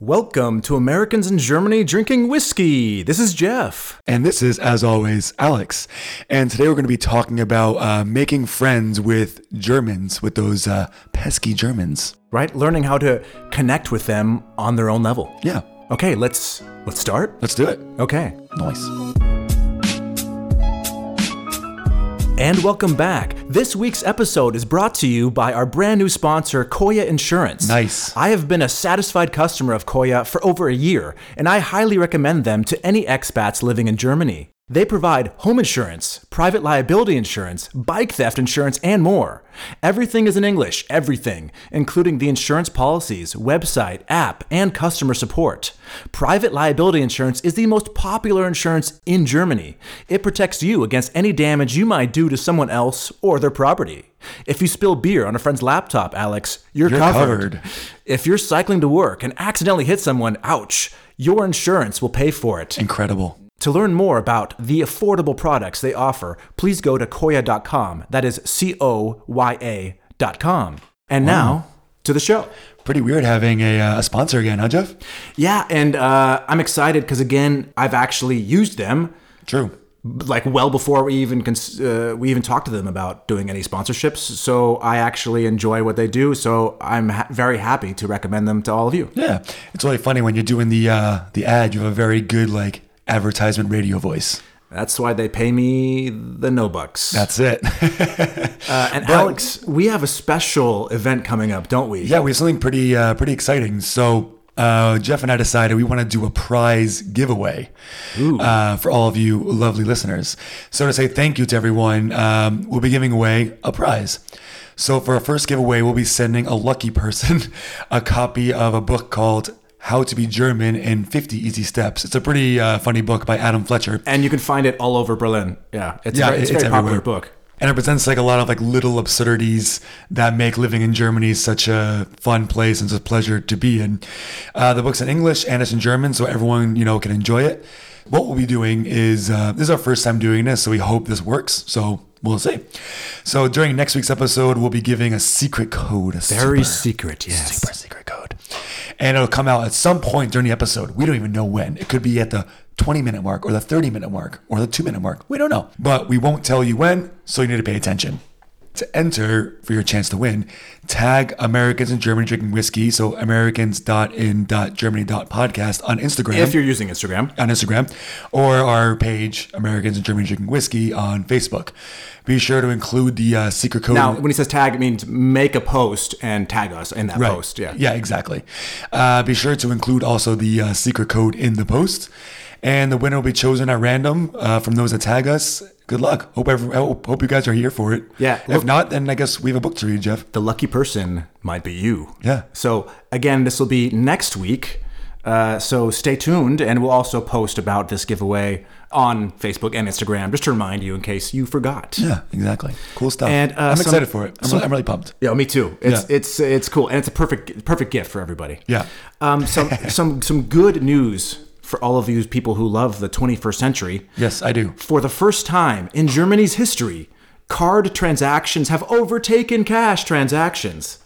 Welcome to Americans in Germany Drinking Whiskey. This is Jeff. And this is, as always, Alex. And today we're going to be talking about uh, making friends with Germans, with those uh, pesky Germans. Right? Learning how to connect with them on their own level. Yeah, Okay, let's let's start. let's do it. Okay. Nice. And welcome back. This week's episode is brought to you by our brand new sponsor, Coya Insurance. Nice. I have been a satisfied customer of Coya for over a year, and I highly recommend them to any expats living in Germany. They provide home insurance, private liability insurance, bike theft insurance, and more. Everything is in English, everything, including the insurance policies, website, app, and customer support. Private liability insurance is the most popular insurance in Germany. It protects you against any damage you might do to someone else or their property. If you spill beer on a friend's laptop, Alex, you're, You're covered. covered. If you're cycling to work and accidentally hit someone, ouch, your insurance will pay for it. Incredible. To learn more about the affordable products they offer, please go to coya.com. That is C O Y A.com. And now to the show. Pretty weird having a, uh, a sponsor again, huh, Jeff? Yeah, and uh, I'm excited because again, I've actually used them True. like well before we even cons- uh, we even talked to them about doing any sponsorships. So I actually enjoy what they do. So I'm ha- very happy to recommend them to all of you. Yeah, it's really funny when you're doing the uh, the ad. You have a very good like advertisement radio voice. That's why they pay me the no bucks. That's it. Uh, and Alex, we have a special event coming up, don't we? yeah, we have something pretty uh, pretty exciting. So uh, Jeff and I decided we want to do a prize giveaway uh, for all of you lovely listeners. So to say thank you to everyone, um, we'll be giving away a prize. So for our first giveaway, we'll be sending a lucky person a copy of a book called How to Be German in 50 Easy Steps. It's a pretty uh, funny book by Adam Fletcher. And you can find it all over Berlin. Yeah, it's Yeah, a very, it's a it's very popular book. And it presents like a lot of like little absurdities that make living in Germany such a fun place and such a pleasure to be in. Uh, the book's in English and it's in German, so everyone you know can enjoy it. What we'll be doing is uh, this is our first time doing this, so we hope this works. So we'll see. So during next week's episode, we'll be giving a secret code. A Very super, secret, yes. super secret code, and it'll come out at some point during the episode. We don't even know when. It could be at the 20 minute mark or the 30 minute mark or the two minute mark. We don't know. But we won't tell you when, so you need to pay attention. To enter for your chance to win, tag Americans in Germany drinking whiskey. So americans.in.germany.podcast on Instagram If you're using Instagram. on Instagram or our page, Americans in Germany Drinking Whiskey, on Facebook. Be sure to include the uh, secret code. Now, when he says tag, it means make a post and tag us in that Right. post. Yeah. Yeah, exactly. Uh, be sure to include also the uh, secret code in the post. And the winner will be chosen at random uh, from those that tag us. Good luck. Hope every, hope, hope you guys are here for it. Yeah, If look- not, then I guess we have a book to read, Jeff. The lucky person might be you. Yeah. So, again, this will be next week. Uh, so stay tuned, and we'll also post about this giveaway on Facebook and Instagram, just to remind you in case you forgot. Yeah, exactly. Cool stuff. And, uh, I'm excited for it. I'm, some- I'm really pumped. Yeah, me too. It's Yeah. it's it's cool, and it's a perfect perfect gift for everybody. Yeah. Um, some some some good news for all of you people who love the 21st century. Yes, I do. For the first time in Germany's history, card transactions have overtaken cash transactions.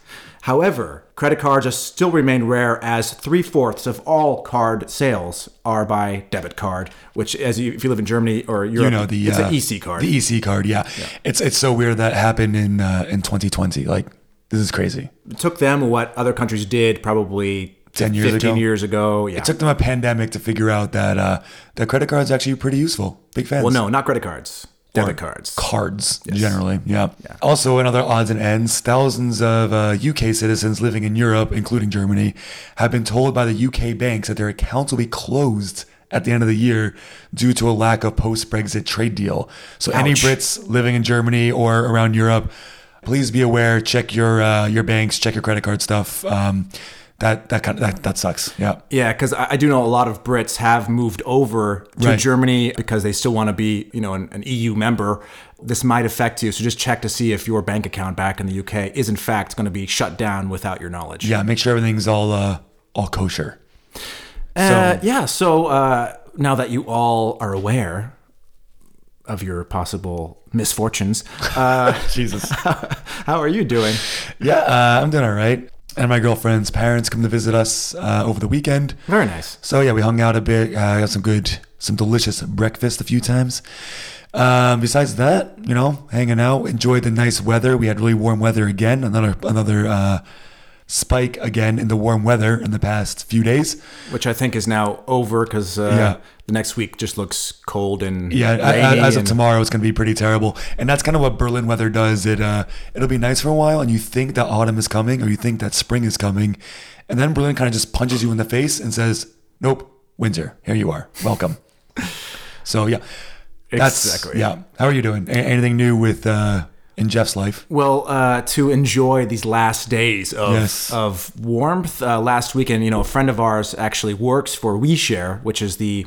However, credit cards are still remain rare as three fourths of all card sales are by debit card, which, as you, if you live in Germany or Europe, you know the it's uh, an EC card. The EC card, yeah. It's it's so weird that happened in uh, in 2020. Like this is crazy. it took them what other countries did probably 10 years 15 ago? years ago. Yeah. It took them a pandemic to figure out that uh, that credit cards actually pretty useful. Big fans. well, no, not credit cards, debit cards. Cards generally, yeah. Also, in other odds and ends, thousands of uh, UK citizens living in Europe, including Germany, have been told by the UK banks that their accounts will be closed at the end of the year due to a lack of post-Brexit trade deal. So, any Brits living in Germany or around Europe, please be aware. Check your uh, your banks. Check your credit card stuff. Um, that that kind of, that that sucks. Yeah. Yeah, because I, I do know a lot of Brits have moved over to Right. Germany because they still want to be, you know, an, an EU member. This might affect you, so just check to see if your bank account back in the UK is in fact going to be shut down without your knowledge. Yeah. Make sure everything's all uh, all kosher. Uh, yeah. So uh, now that you all are aware of your possible misfortunes, uh, Jesus. how are you doing? Yeah, uh, I'm doing all right. And my girlfriend's parents come to visit us uh, over the weekend. Very nice. So yeah, we hung out a bit. Uh, got some good, some delicious breakfast a few times. Um, besides that, you know, hanging out, enjoyed the nice weather. We had really warm weather again. Another another uh, spike again in the warm weather in the past few days. Which I think is now over because uh, Yeah. the next week just looks cold and Yeah, as of and- tomorrow, it's going to be pretty terrible, and that's kind of what Berlin weather does. It uh, it'll be nice for a while, and you think that autumn is coming, or you think that spring is coming, and then Berlin kind of just punches you in the face and says, "Nope, winter. Here you are. Welcome." so yeah, that's Exactly. yeah. How are you doing? A- anything new with uh, in Jeff's life? Well, uh, to enjoy these last days of, Yes. of warmth, uh, last weekend, you know, a friend of ours actually works for WeShare, which is the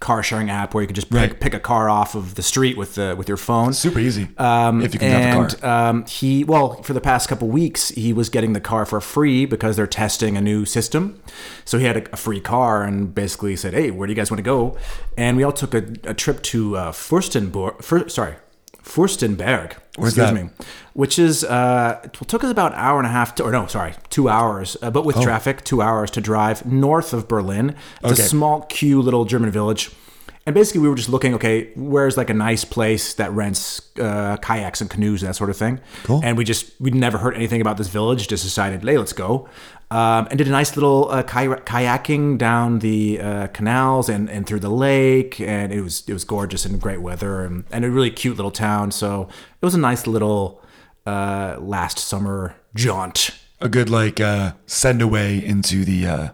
car sharing app where you can just pick, Right. pick a car off of the street with the with your phone. Super easy Um, if you can drive a and car. um, he, well, for the past couple weeks, he was getting the car for free because they're testing a new system. So he had a, a free car and basically said, "Hey, where do you guys want to go?" And we all took a, a trip to uh, Furstenberg. Fur, sorry, Furstenberg. Where's excuse that? me. Which is uh, it took us about an hour and a half, to, or no, sorry, two hours, uh, but with traffic, two hours to drive north of Berlin. It's Oh. Okay. a small, cute little German village. And basically, we were just looking, okay, where's like a nice place that rents uh, kayaks and canoes, that sort of thing. Cool. And we just, we'd never heard anything about this village, just decided, hey, let's go. Um, and did a nice little uh, kay- kayaking down the uh, canals and, and through the lake. And it was it was gorgeous and great weather and, and a really cute little town. So it was a nice little uh, last summer jaunt. a good like uh, send away into the uh,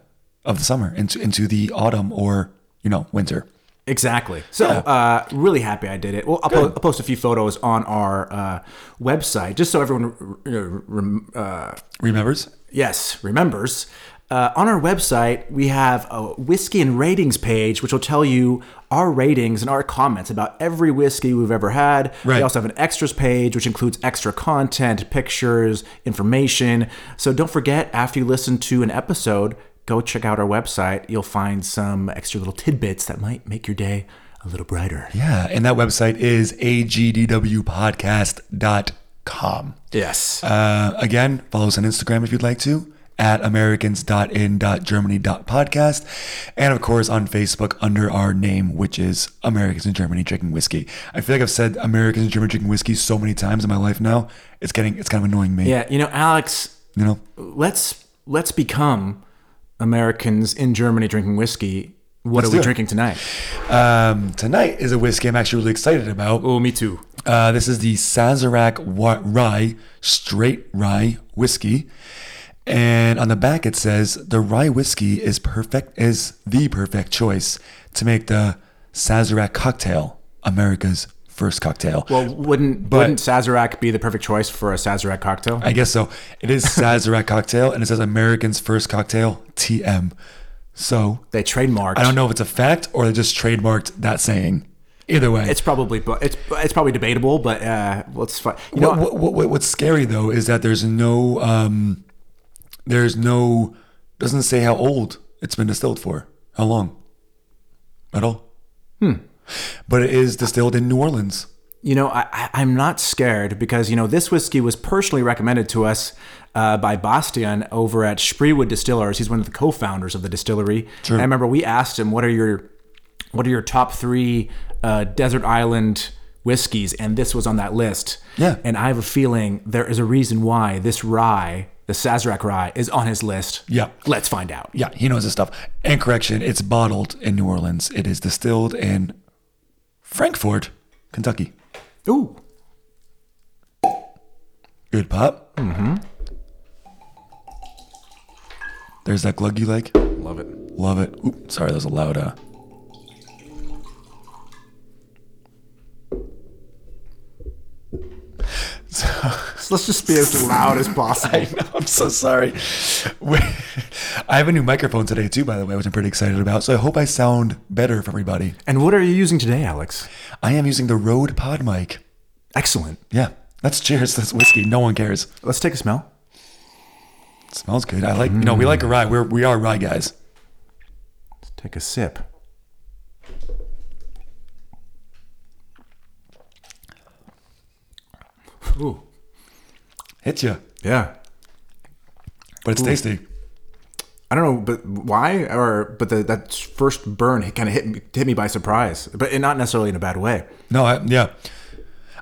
of the summer into into the autumn or you know winter. Exactly. So, uh, really happy I did it. Well, I'll, po- I'll post a few photos on our uh, website just so everyone, know, rem- uh, Remembers? Yes, remembers. Uh, on our website, we have a whiskey and ratings page, which will tell you our ratings and our comments about every whiskey we've ever had. Right. We also have an extras page, which includes extra content, pictures, information. So don't forget, after you listen to an episode, go check out our website. You'll find some extra little tidbits that might make your day a little brighter. Yeah, and that website is agdwpodcast.com. Yes. Uh, again, follow us on Instagram if you'd like to at americans.in.germany.podcast and of course on Facebook under our name which is Americans in Germany drinking whiskey. I feel like I've said Americans in Germany drinking whiskey so many times in my life now. It's getting it's kind of annoying me. yeah, you know, Alex, You know? let's let's become Americans in Germany drinking whiskey. What are we drinking tonight? Um, tonight is a whiskey I'm actually really excited about. Oh, me too. Uh, this is the Sazerac Rye Straight Rye Whiskey, and on the back it says the rye whiskey is perfect is the perfect choice to make the Sazerac cocktail America's first cocktail. Well, wouldn't But- wouldn't Sazerac be the perfect choice for a Sazerac cocktail? I guess so. It is Sazerac cocktail, and it says American's first cocktail TM. So they trademarked. I don't know if it's a fact or they just trademarked that saying. Either way, It's probably it's it's probably debatable, but uh, let's find. You know, what, what, what, what's scary though is that there's no um, there's no doesn't say how old it's been distilled for, how long, at all. Hmm. But it is distilled in New Orleans. You know, I, I'm not scared because, you know, this whiskey was personally recommended to us uh, by Bastian over at Spreewood Distillers. He's one of the co-founders of the distillery. And I remember we asked him, what are your, what are your top three uh, desert island whiskeys? And this was on that list. Yeah. And I have a feeling there is a reason why this rye, the Sazerac rye, is on his list. Yeah. Let's find out. Yeah, he knows his stuff. And correction, it's bottled in New Orleans. It is distilled in Frankfort, Kentucky. Ooh. Good pop. Mm-hmm. There's that glug you like. Love it. Love it. Oop, sorry, that was a loud. Uh, So let's just be as loud as possible. I'm so sorry. I have a new microphone today too, by the way, which I'm pretty excited about. So I hope I sound better for everybody. And what are you using today, Alex? I am using the Rode PodMic. Excellent. Yeah, that's cheers. That's whiskey. No one cares. Let's take a smell. It smells good. I like. You know, we like a rye. We're we are rye guys. Let's take a sip. Ooh. Hit you. Yeah. but it's tasty. I don't know, but why? Or but the that first burn kind of hit me, hit me by surprise, but not necessarily in a bad way. No, I, yeah.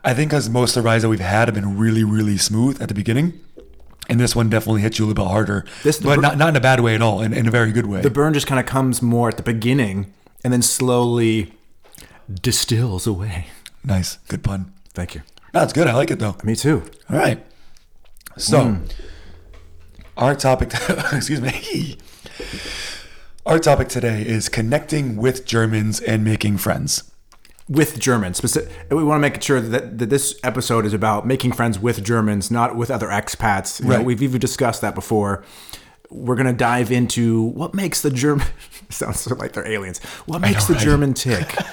I think because most of the ryes that we've had have been really, really smooth at the beginning. And this one definitely hits you a little bit harder. This- but not, not in a bad way at all, in, in a very good way. The burn just kind of comes more at the beginning, and then slowly distills away. nice. Good pun. Thank you. No, good. I like it though. Me too. All right. So, Hmm. Our topic, excuse me. Our topic today is connecting with Germans and making friends. with Germans. We want to make sure that, that this episode is about making friends with Germans, not with other expats. You know, Right. we've even discussed that before. We're going to dive into what makes the German sounds like they're aliens. What makes the right? German tick?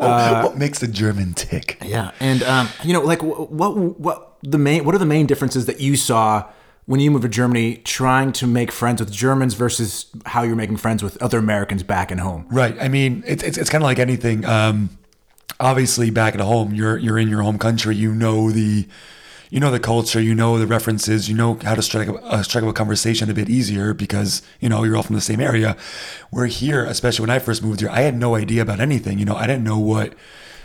Oh, what makes the German tick? yeah, and um, you know, like wh- what what the main what are the main differences that you saw when you move to Germany, trying to make friends with Germans versus how you're making friends with other Americans back at home? Right. I mean, it's it's, it's kind of like anything. Um, obviously, back at home, you're you're in your home country. You know the, you know the culture. You know the references. You know how to strike up, uh, strike up a conversation a bit easier because you know you're all from the same area. Where here, especially when I first moved here, I had no idea about anything. You know, I didn't know what,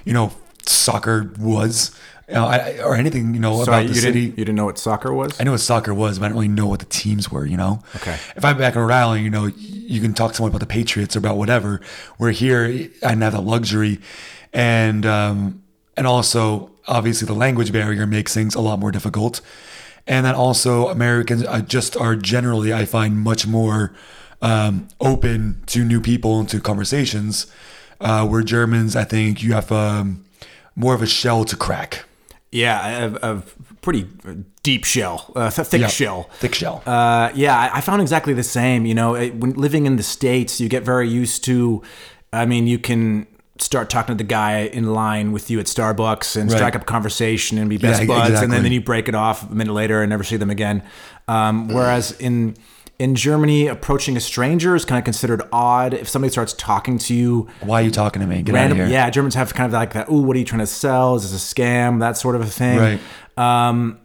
you know, soccer was, you know, I, or anything. You know about you the didn't city. you didn't know what soccer was? I knew what soccer was, but I didn't really know what the teams were, you know? Okay. If I'm back in Rhode Island, you know, you can talk to someone about the Patriots or about whatever. We're here, I didn't have that luxury. And, um, and also, obviously, the language barrier makes things a lot more difficult. And then also, Americans just are generally, I find, much more um, open to new people and to conversations. Uh, where Germans, I think, you have um, more of a shell to crack. Yeah, a, a pretty deep shell, uh, thick shell. Thick shell. Uh, yeah, I, I found exactly the same. You know, it, when living in the states, you get very used to. I mean, you can start talking to the guy in line with you at Starbucks and Right. strike up a conversation and be best Yeah, buds, and then, then you break it off a minute later and never see them again. Um, whereas in in Germany, approaching a stranger is kind of considered odd. If somebody starts talking to you Why are you talking to me? Get random, out of here. yeah, Germans have kind of like that. Ooh, what are you trying to sell? Is this a scam? That sort of a thing. Right. Um,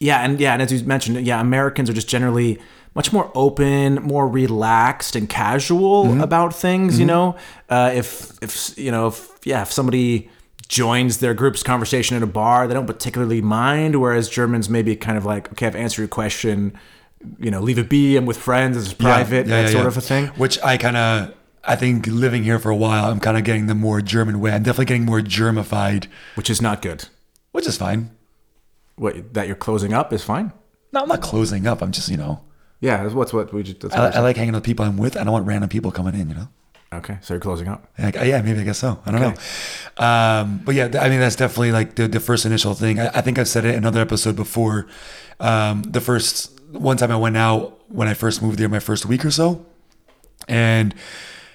yeah, and yeah, and as you mentioned, yeah, Americans are just generally much more open, more relaxed and casual Mm-hmm. about things. You know, uh, if if you know, if yeah, if somebody joins their group's conversation at a bar, they don't particularly mind. Whereas Germans maybe kind of like, okay, I've answered your question. You know, leave it be. I'm with friends. It's private. Yeah, that yeah, sort yeah. of a thing. Which I kind of, I think living here for a while, I'm kind of getting the more German way. I'm definitely getting more germified, Which is not good. which is fine. What that you're closing up is fine. No, I'm not closing up. I'm just, you know, Yeah, that's what's what we just. That's I, what I like hanging with people I'm with. I don't want random people coming in, you know? okay, so you're closing up. Like, yeah, maybe I guess so. I don't know. Um, but yeah, th- I mean, that's definitely like the, the first initial thing. I, I think I've said it in another episode before. Um, the first one time I went out when I first moved there, my first week or so, and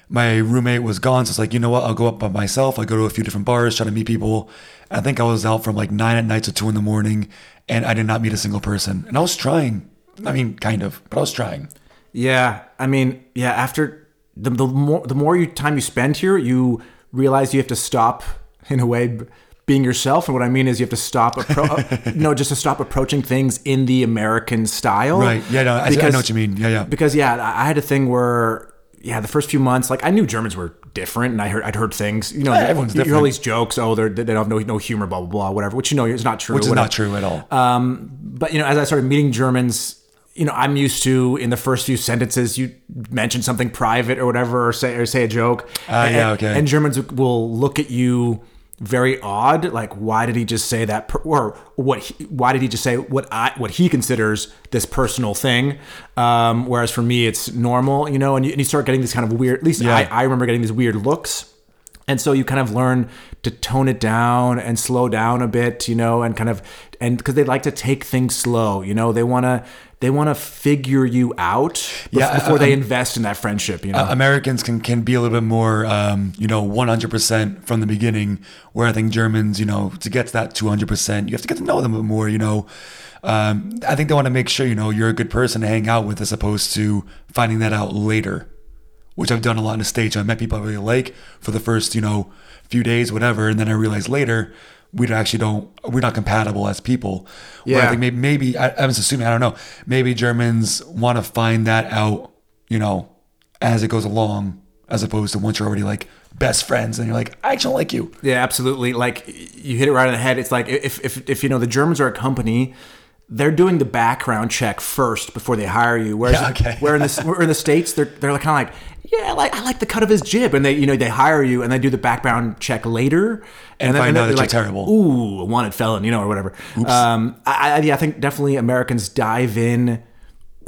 my roommate was gone. So it's like, you know what? I'll go up by myself. I go to a few different bars, try to meet people. I think I was out from like nine at night to two in the morning, and I did not meet a single person. And I was trying. I mean, kind of, but I was trying. Yeah, I mean, yeah. After the the more the more you time you spend here, you realize you have to stop in a way being yourself. And what I mean is, you have to stop. Appro- no, just to stop approaching things in the American style. Right. Yeah, no, I, I know what you mean. Yeah, yeah. Because yeah, I I had a thing where yeah, the first few months, like I knew Germans were different, and I heard I'd heard things. You know, Yeah, everyone's you hear all these jokes. Oh, they're, they don't have no no humor, blah blah blah, whatever. Which you know is not true. Which is not true at all. Um, but you know, as I started meeting Germans, you know, I'm used to in the first few sentences you mention something private or whatever, or say or say a joke. Ah, yeah, okay. And Germans will look at you very odd, like why did he just say that, per- or what? He, why did he just say what I what he considers this personal thing? Um, whereas for me, it's normal, you know. And you, and you start getting these kind of weird. At least Yeah. I, I remember getting these weird looks. And so you kind of learn to tone it down and slow down a bit, you know, and kind of and because they like to take things slow, you know, they want to they want to figure you out Yeah, before I- they I'm- invest in that friendship, you know. Uh, Americans can, can be a little bit more, um, you know, 100% from the beginning, where I think Germans, you know, to get to that 200%, you have to get to know them a bit more, you know. Um, I think they want to make sure, you know, you're a good person to hang out with as opposed to finding that out later, which I've done a lot in the States. I met people I really like for the first, you know, few days, whatever. And then I realized later, we actually don't we're not compatible as people. Where Yeah. I think maybe, maybe I, I was assuming I don't know. Maybe Germans want to find that out, you know, as it goes along, as opposed to once you're already like best friends and you're like, I actually don't like you. Yeah, absolutely. Like you hit it right on the head. It's like if if if you know the Germans are a company, they're doing the background check first before they hire you. Whereas Yeah, okay. where in the where in the states they're they're kind of like yeah, like I like the cut of his jib, and they you know they hire you and they do the background check later, And find then out they're that you're terrible. Ooh, a wanted felon, you know, or whatever. Um, I, I, yeah, I think definitely Americans dive in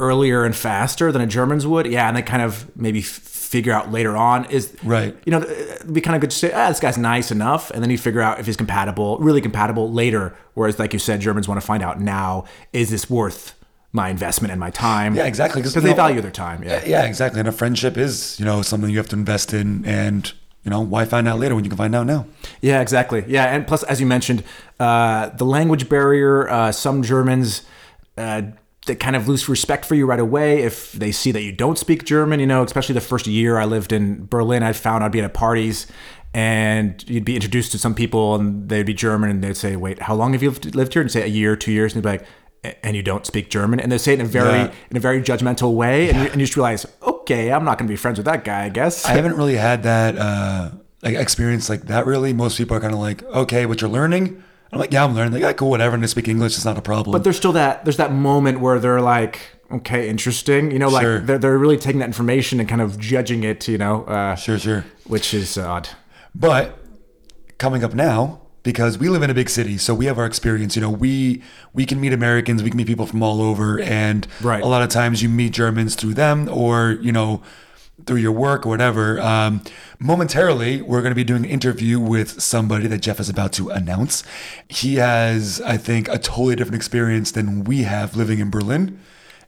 earlier and faster than a Germans would. Yeah, and they kind of maybe f- figure out later on is Right. You know, it'd be kind of good to say, ah, this guy's nice enough, and then you figure out if he's compatible, really compatible later. Whereas, like you said, Germans want to find out now: is this worth my investment and my time? Yeah, exactly. Because they know, value their time. Yeah. Yeah, exactly. And a friendship is, you know, something you have to invest in and you know, why find out later when you can find out now? Yeah, exactly. Yeah, and plus, as you mentioned, uh, the language barrier. Uh, some Germans. Uh, they kind of lose respect for you right away if they see that you don't speak German. You know, especially the first year I lived in Berlin, I found I'd be at parties and you'd be introduced to some people and they'd be German and they'd say, "Wait, how long have you lived, here?" And say a year, two years, and they'd be like, "A- "And you don't speak German?" And they say it in a very Yeah. in a very judgmental way, and, you, and you just realize, okay, I'm not going to be friends with that guy. I guess. I haven't really had that uh, like experience like that. Really, most people are kind of like, okay, what you're learning. I'm like, yeah, I'm learning. Like, yeah, cool, whatever. And they speak English. It's not a problem. But there's still that there's that moment where they're like, okay, interesting. You know, like Sure. they're, they're really taking that information and kind of judging it. You know, uh, sure, sure. which is odd. But coming up now, because we live in a big city, so we have our experience. You know, we we can meet Americans, we can meet people from all over, and Right. a lot of times you meet Germans through them, or you know, through your work or whatever. Um, momentarily, we're going to be doing an interview with somebody that Jeff is about to announce. He has, I think, a totally different experience than we have living in Berlin,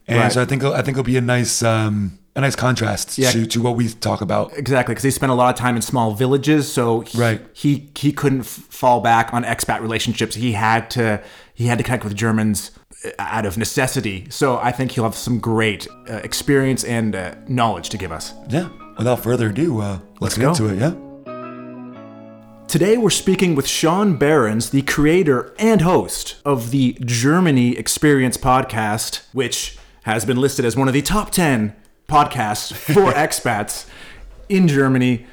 and Right. so I think I think it'll be a nice um, a nice contrast Yeah. to to what we talk about. Exactly, because he spent a lot of time in small villages, so he, Right. he he couldn't f- fall back on expat relationships. He had to he had to connect with Germans uh, out of necessity. So I think he'll have some great uh, experience and uh, knowledge to give us. Yeah. Without further ado, uh, let's, Let's get into it. Yeah. Today we're speaking with Sean Behrens, the creator and host of the Germany Experience podcast, which has been listed as one of the top 10 podcasts for expats in Germany.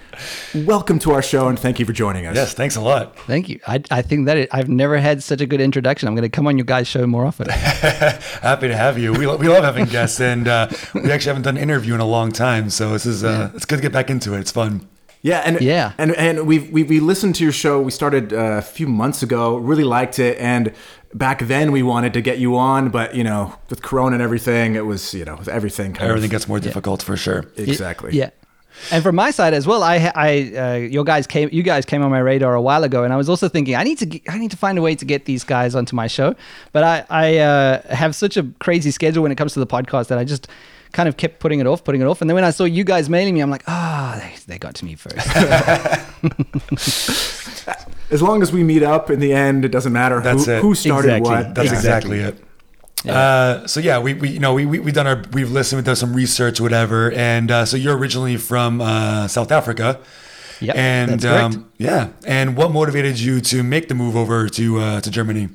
Welcome to our show and thank you for joining us. Yes. Thanks a lot. Thank you. I, I think that it, I've never had such a good introduction. I'm going to come on your guys' show more often. Happy to have you. We, lo- we love having guests, and uh, we actually haven't done an interview in a long time, so this is uh, it's good to get back into it. It's fun. Yeah, and Yeah. and and we we we listened to your show. We started uh, a few months ago. Really liked it, and back then we wanted to get you on, but you know, with Corona and everything, it was you know everything kind Everything of gets more difficult for sure. exactly. Yeah. And from my side as well, I, I, uh, your guys came, you guys came on my radar a while ago, and I was also thinking I need to, get, I need to find a way to get these guys onto my show. But I, I uh, have such a crazy schedule when it comes to the podcast that I just kind of kept putting it off, putting it off. And then when I saw you guys mailing me, I'm like, ah, they, they got to me first. As long as we meet up in the end, it doesn't matter That's who, it. who started Exactly. what. That's Yeah. exactly, it. Uh, so yeah, we, we you know we, we we've done our we've listened, we've done some research, whatever, and uh, so you're originally from uh, South Africa, Yep, and um, yeah, and what motivated you to make the move over to uh, to Germany?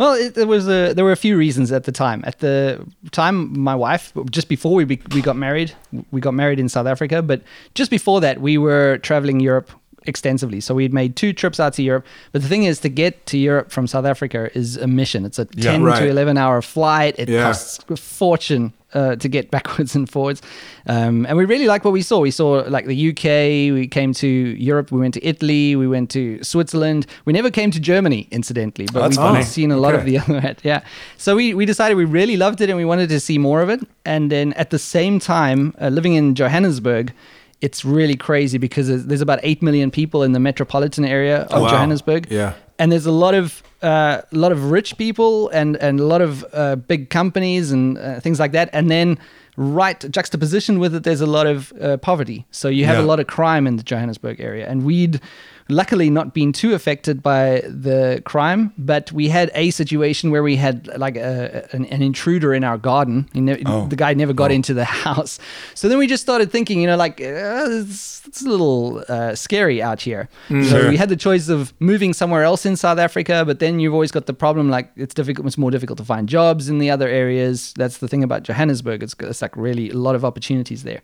Well, it, there was a, there were a few reasons at the time. At the time, my wife, just before we be, we got married, we got married in South Africa. But just before that, we were traveling Europe extensively. So we'd made two trips out to Europe. But the thing is, to get to Europe from South Africa is a mission. It's a Yeah, ten right. to eleven hour flight. It Yeah. costs a fortune. Uh, to get backwards and forwards, um, and we really like what we saw. We saw like the UK. We came to Europe. We went to Italy. We went to Switzerland. We never came to Germany, incidentally, but That's we've funny. seen a lot of the other end. Yeah. So we, we decided we really loved it and we wanted to see more of it. And then at the same time, uh, living in Johannesburg, it's really crazy because there's, there's about 8 million people in the metropolitan area of Oh, wow. Johannesburg. Yeah. And there's a lot of uh, a lot of rich people and, and a lot of uh, big companies and uh, things like that. And then right juxtaposition with it, there's a lot of uh, poverty. So you have Yeah. a lot of crime in the Johannesburg area, and we'd luckily not been too affected by the crime, but we had a situation where we had like a, an, an intruder in our garden. Ne- Oh. The guy never got Oh. into the house. So then we just started thinking, you know, like, uh, it's, it's a little uh, scary out here. So Sure. we had the choice of moving somewhere else in South Africa, but then you've always got the problem like it's difficult, it's more difficult to find jobs in the other areas. That's the thing about Johannesburg. It's, it's like really a lot of opportunities there.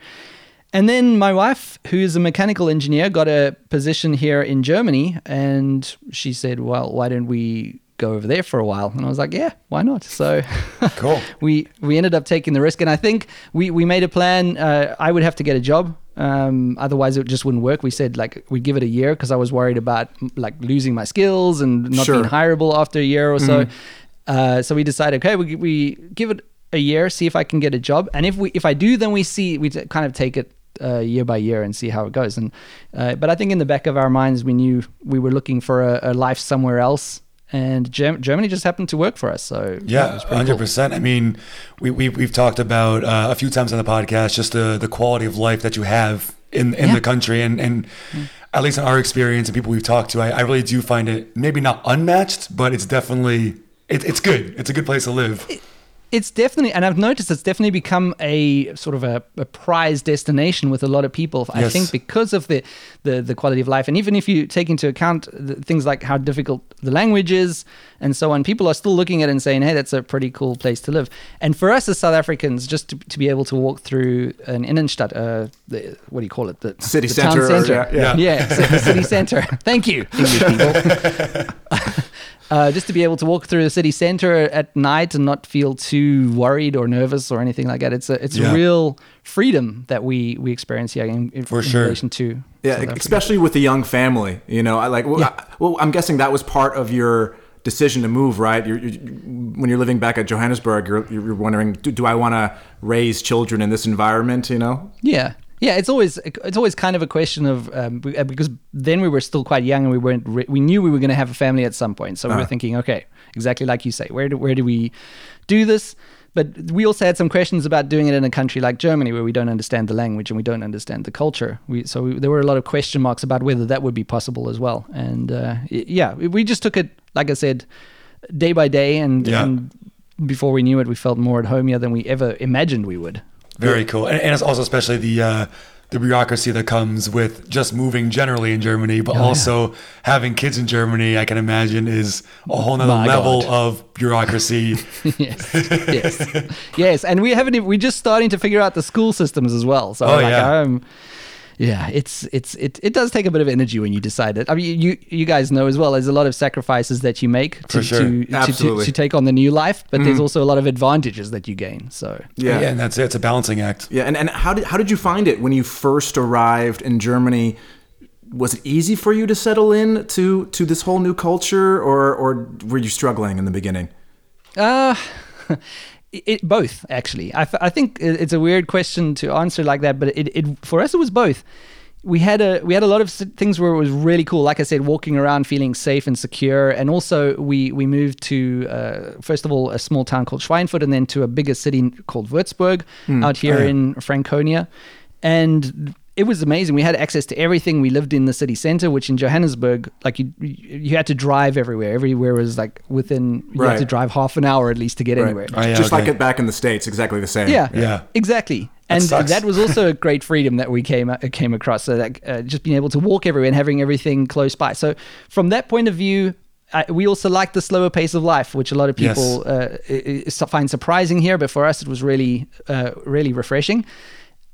And then my wife, who is a mechanical engineer, got a position here in Germany. And she said, Well, why don't we go over there for a while? And I was like, Yeah, why not? So Cool. we, we ended up taking the risk. And I think we, we made a plan. Uh, I would have to get a job. Um, otherwise, it just wouldn't work. We said like we'd give it a year because I was worried about like losing my skills and not Sure. being hireable after a year or so. Uh, so we decided, okay, we, we give it a year, see if I can get a job, and if we if I do, then we see we t- kind of take it uh, year by year and see how it goes. And uh, but I think in the back of our minds, we knew we were looking for a, a life somewhere else, and Germ- Germany just happened to work for us. So Yeah, was pretty hundred cool. percent. I mean, we, we we've talked about uh, a few times on the podcast just the the quality of life that you have in in Yeah. the country, and and at least in our experience and people we've talked to, I, I really do find it maybe not unmatched, but it's definitely it, it's good. It's a good place to live. It's definitely, and I've noticed it's definitely become a sort of a, a prize destination with a lot of people. I Yes. think because of the, the the quality of life, and even if you take into account the, things like how difficult the language is and so on, people are still looking at it and saying, "Hey, that's a pretty cool place to live." And for us as South Africans, just to, to be able to walk through an Innenstadt, uh, the, what do you call it, the City the center, town center, yeah, yeah. yeah, so the city center. Thank you, English people. uh, just to be able to walk through the city center at night and not feel too worried or nervous or anything like that. It's a it's Yeah. a real freedom that we we experience here in, in, For in sure. relation to Yeah, especially with the young family. You know, I like. Well, Yeah. I, well, I'm guessing that was part of your decision to move, right? You're, you when you're living back at Johannesburg, you're, you're wondering, do, do I want to raise children in this environment? You know. Yeah. Yeah, it's always it's always kind of a question of um, uh, because then we were still quite young and we weren't re- we knew we were going to have a family at some point, so we were Uh. thinking, okay, exactly like you say, where do where do we do this? But we also had some questions about doing it in a country like Germany, where we don't understand the language and we don't understand the culture. We, so we, there were a lot of question marks about whether that would be possible as well. And uh, yeah, we just took it, like I said, day by day, and, Yeah. and before we knew it, we felt more at home here than we ever imagined we would. Very cool, and, and it's also especially the uh, the bureaucracy that comes with just moving generally in Germany, but Oh, yeah. also having kids in Germany. I can imagine is a whole nother My level God. of bureaucracy. yes, yes, yes, and we haven't. even- We're just starting to figure out the school systems as well. So, Oh, like, yeah. um, yeah, it's it's it, it does take a bit of energy when you decide it. I mean, you you guys know as well. There's a lot of sacrifices that you make to sure. to, to, to, to take on the new life, but there's also a lot of advantages that you gain. So, Yeah. and that's it. It's a balancing act. Yeah, and, and how did how did you find it when you first arrived in Germany? Was it easy for you to settle in to to this whole new culture, or or were you struggling in the beginning? Uh, it, both actually. I, I think it's a weird question to answer like that, but it, it for us it was both. We had a we had a lot of things where it was really cool. Like I said, walking around feeling safe and secure, and also we we moved to uh, first of all a small town called Schweinfurt, and then to a bigger city called Würzburg out here Oh, yeah. in Franconia, and it was amazing. We had access to everything. We lived in the city center, which in Johannesburg, like you, you had to drive everywhere. Everywhere was like within you had to drive half an hour at least to get anywhere. Oh, yeah, Just okay. like it back in the states, exactly the same. Yeah, Yeah. exactly. And sucks. that was also a great freedom that we came uh, came across. So that uh, just being able to walk everywhere and having everything close by. So from that point of view. I, we also like the slower pace of life, which a lot of Yes. people uh, i- i- find surprising here. But for us, it was really, uh, really refreshing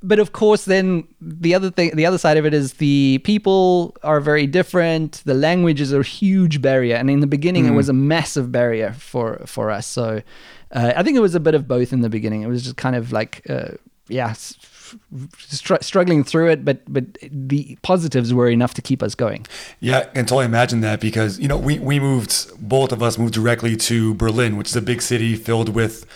but of course then the other thing the other side of it is the people are very different. The language is a huge barrier. And in the beginning it was a massive barrier for for us. So uh, i think it was a bit of both in the beginning. It was just kind of like uh, yeah str- struggling through it but but the positives were enough to keep us going. Yeah, I can totally imagine that because you know we we moved both of us moved directly to Berlin, which is a big city filled with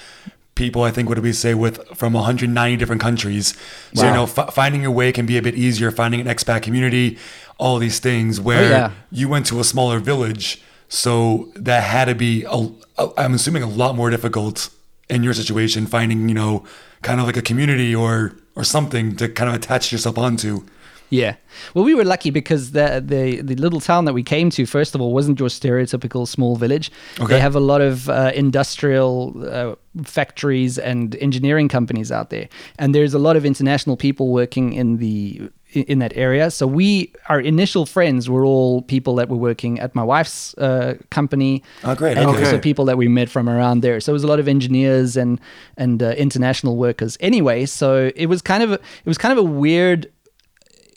people. I think what do we say with from 190 different countries. So you know, f- finding your way can be a bit easier. Finding an expat community, all these things. Oh, where yeah. you went to a smaller village, so that had to be. A, a, I'm assuming a lot more difficult in your situation, finding you know kind of like a community or or something to kind of attach yourself onto. Yeah. Well, we were lucky because the, the the little town that we came to, first of all, wasn't your stereotypical small village. Okay. They have a lot of uh, industrial uh, factories and engineering companies out there, and there's a lot of international people working in the in that area. So we, our initial friends, were all people that were working at my wife's uh, company. Oh, great. And Okay. also people that we met from around there. So it was a lot of engineers and and uh, international workers. Anyway, so it was kind of a, it was kind of a weird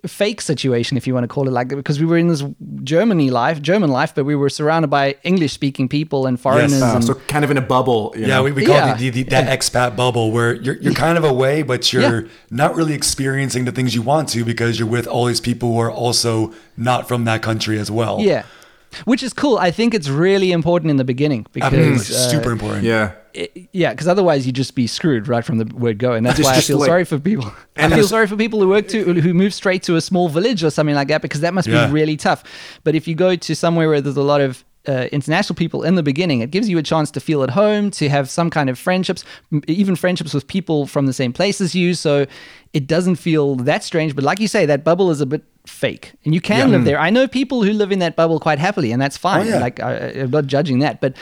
fake situation if you want to call it like that because we were in this Germany life German life but we were surrounded by English speaking people and foreigners Uh, and so kind of in a bubble. You Yeah, know? we, we call Yeah. it the, the, the, that expat bubble where you're, you're kind of away, but you're Yeah. not really experiencing the things you want to because you're with all these people who are also not from that country as well. yeah which is cool I think it's really important in the beginning I mean, because it's uh, super important. yeah. It- yeah, because otherwise you'd just be screwed right from the word go, and that's Just- why I feel like- sorry for people. I feel sorry for people who work to who move straight to a small village or something like that because that must Yeah. be really tough. But if you go to somewhere where there's a lot of uh, international people in the beginning, it gives you a chance to feel at home, to have some kind of friendships, m- even friendships with people from the same place as you. So it doesn't feel that strange. But like you say, that bubble is a bit fake, and you can Yeah. live there. I know people who live in that bubble quite happily, and that's fine. Oh, yeah. Like I, I'm not judging that, but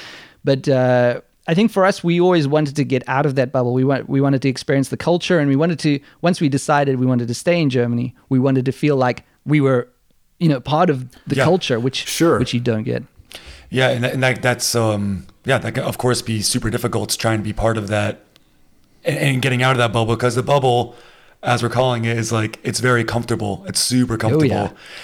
but. Uh, I think for us, we always wanted to get out of that bubble. We want, we wanted to experience the culture, and we wanted to. Once we decided we wanted to stay in Germany, we wanted to feel like we were, you know, part of the Yeah. culture, which Sure. which you don't get. Yeah, and, and that, that's um yeah, that can of course be super difficult to try and be part of that and, and getting out of that bubble because the bubble, as we're calling it, is like it's very comfortable. It's super comfortable.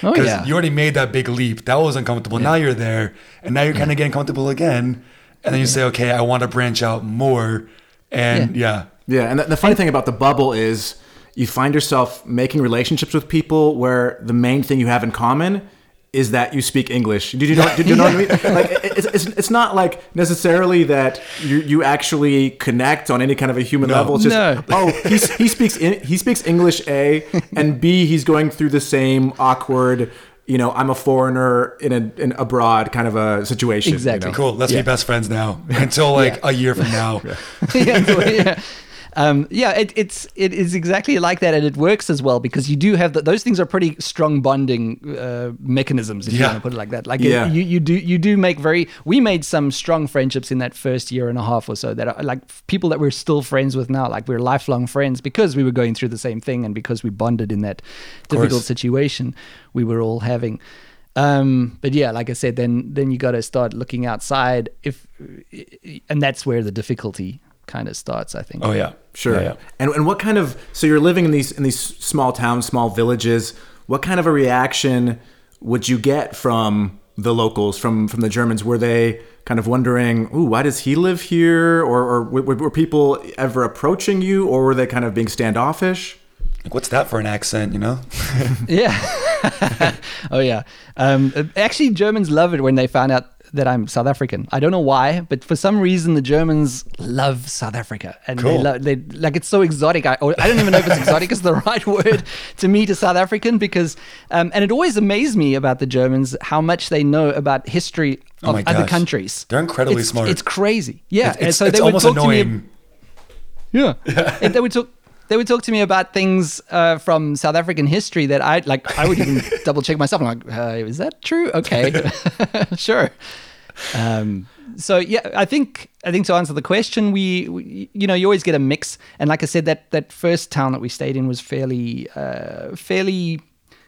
Oh yeah. Oh, yeah. you already made that big leap. That was uncomfortable. Yeah. Now you're there, and now you're kind of getting comfortable again. And then you say, okay, I want to branch out more. And yeah, Yeah, and the, the funny thing about the bubble is you find yourself making relationships with people where the main thing you have in common is that you speak English. Do you know? Do you know what I mean? Like, it's, it's, it's not like necessarily that you you actually connect on any kind of a human No. level. It's just No. oh he's, he speaks in, he speaks English A and B he's going through the same awkward. You know, I'm a foreigner in a in abroad kind of a situation. you Exactly. know? cool. Let's Yeah. be best friends now until like Yeah. a year from now. yeah, yeah. Um, yeah, it, it's it is exactly like that, and it works as well because you do have the, those things are pretty strong bonding uh, mechanisms, if you want to put it like that. Like Yeah. it, you you do you do make very. We made some strong friendships in that first year and a half or so that are like people that we're still friends with now. Like we're lifelong friends because we were going through the same thing and because we bonded in that difficult situation we were all having. Um, but yeah, like I said, then then you got to start looking outside. If and that's where the difficulty kind of starts. I think. Oh yeah, Sure. Yeah, yeah. And and what kind of so you're living in these in these small towns, small villages. What kind of a reaction would you get from the locals, from from the Germans? Were they kind of wondering, "Ooh, why does he live here?" Or or were, were people ever approaching you, or were they kind of being standoffish? Like, what's that for an accent? You know? Yeah. oh yeah. Um, actually, Germans love it when they find out that I'm South African. I don't know why, but for some reason the Germans love South Africa, and they, Cool. lo- they like it's so exotic. I, I don't even know if it's exotic is the right word to meet a South African because, um, and it always amazed me about the Germans how much they know about history Oh of my other gosh. countries. They're incredibly It's- smart. It's crazy. Yeah, It's, and so it's they would almost talk to me. annoying. Yeah. and they would talk they would talk to me about things uh, from South African history that I like I would even double check myself. I'm like, uh, is that true? Okay. sure. Um, so yeah, I think I think to answer the question, we, we you know you always get a mix, and like I said, that that first town that we stayed in was fairly uh, fairly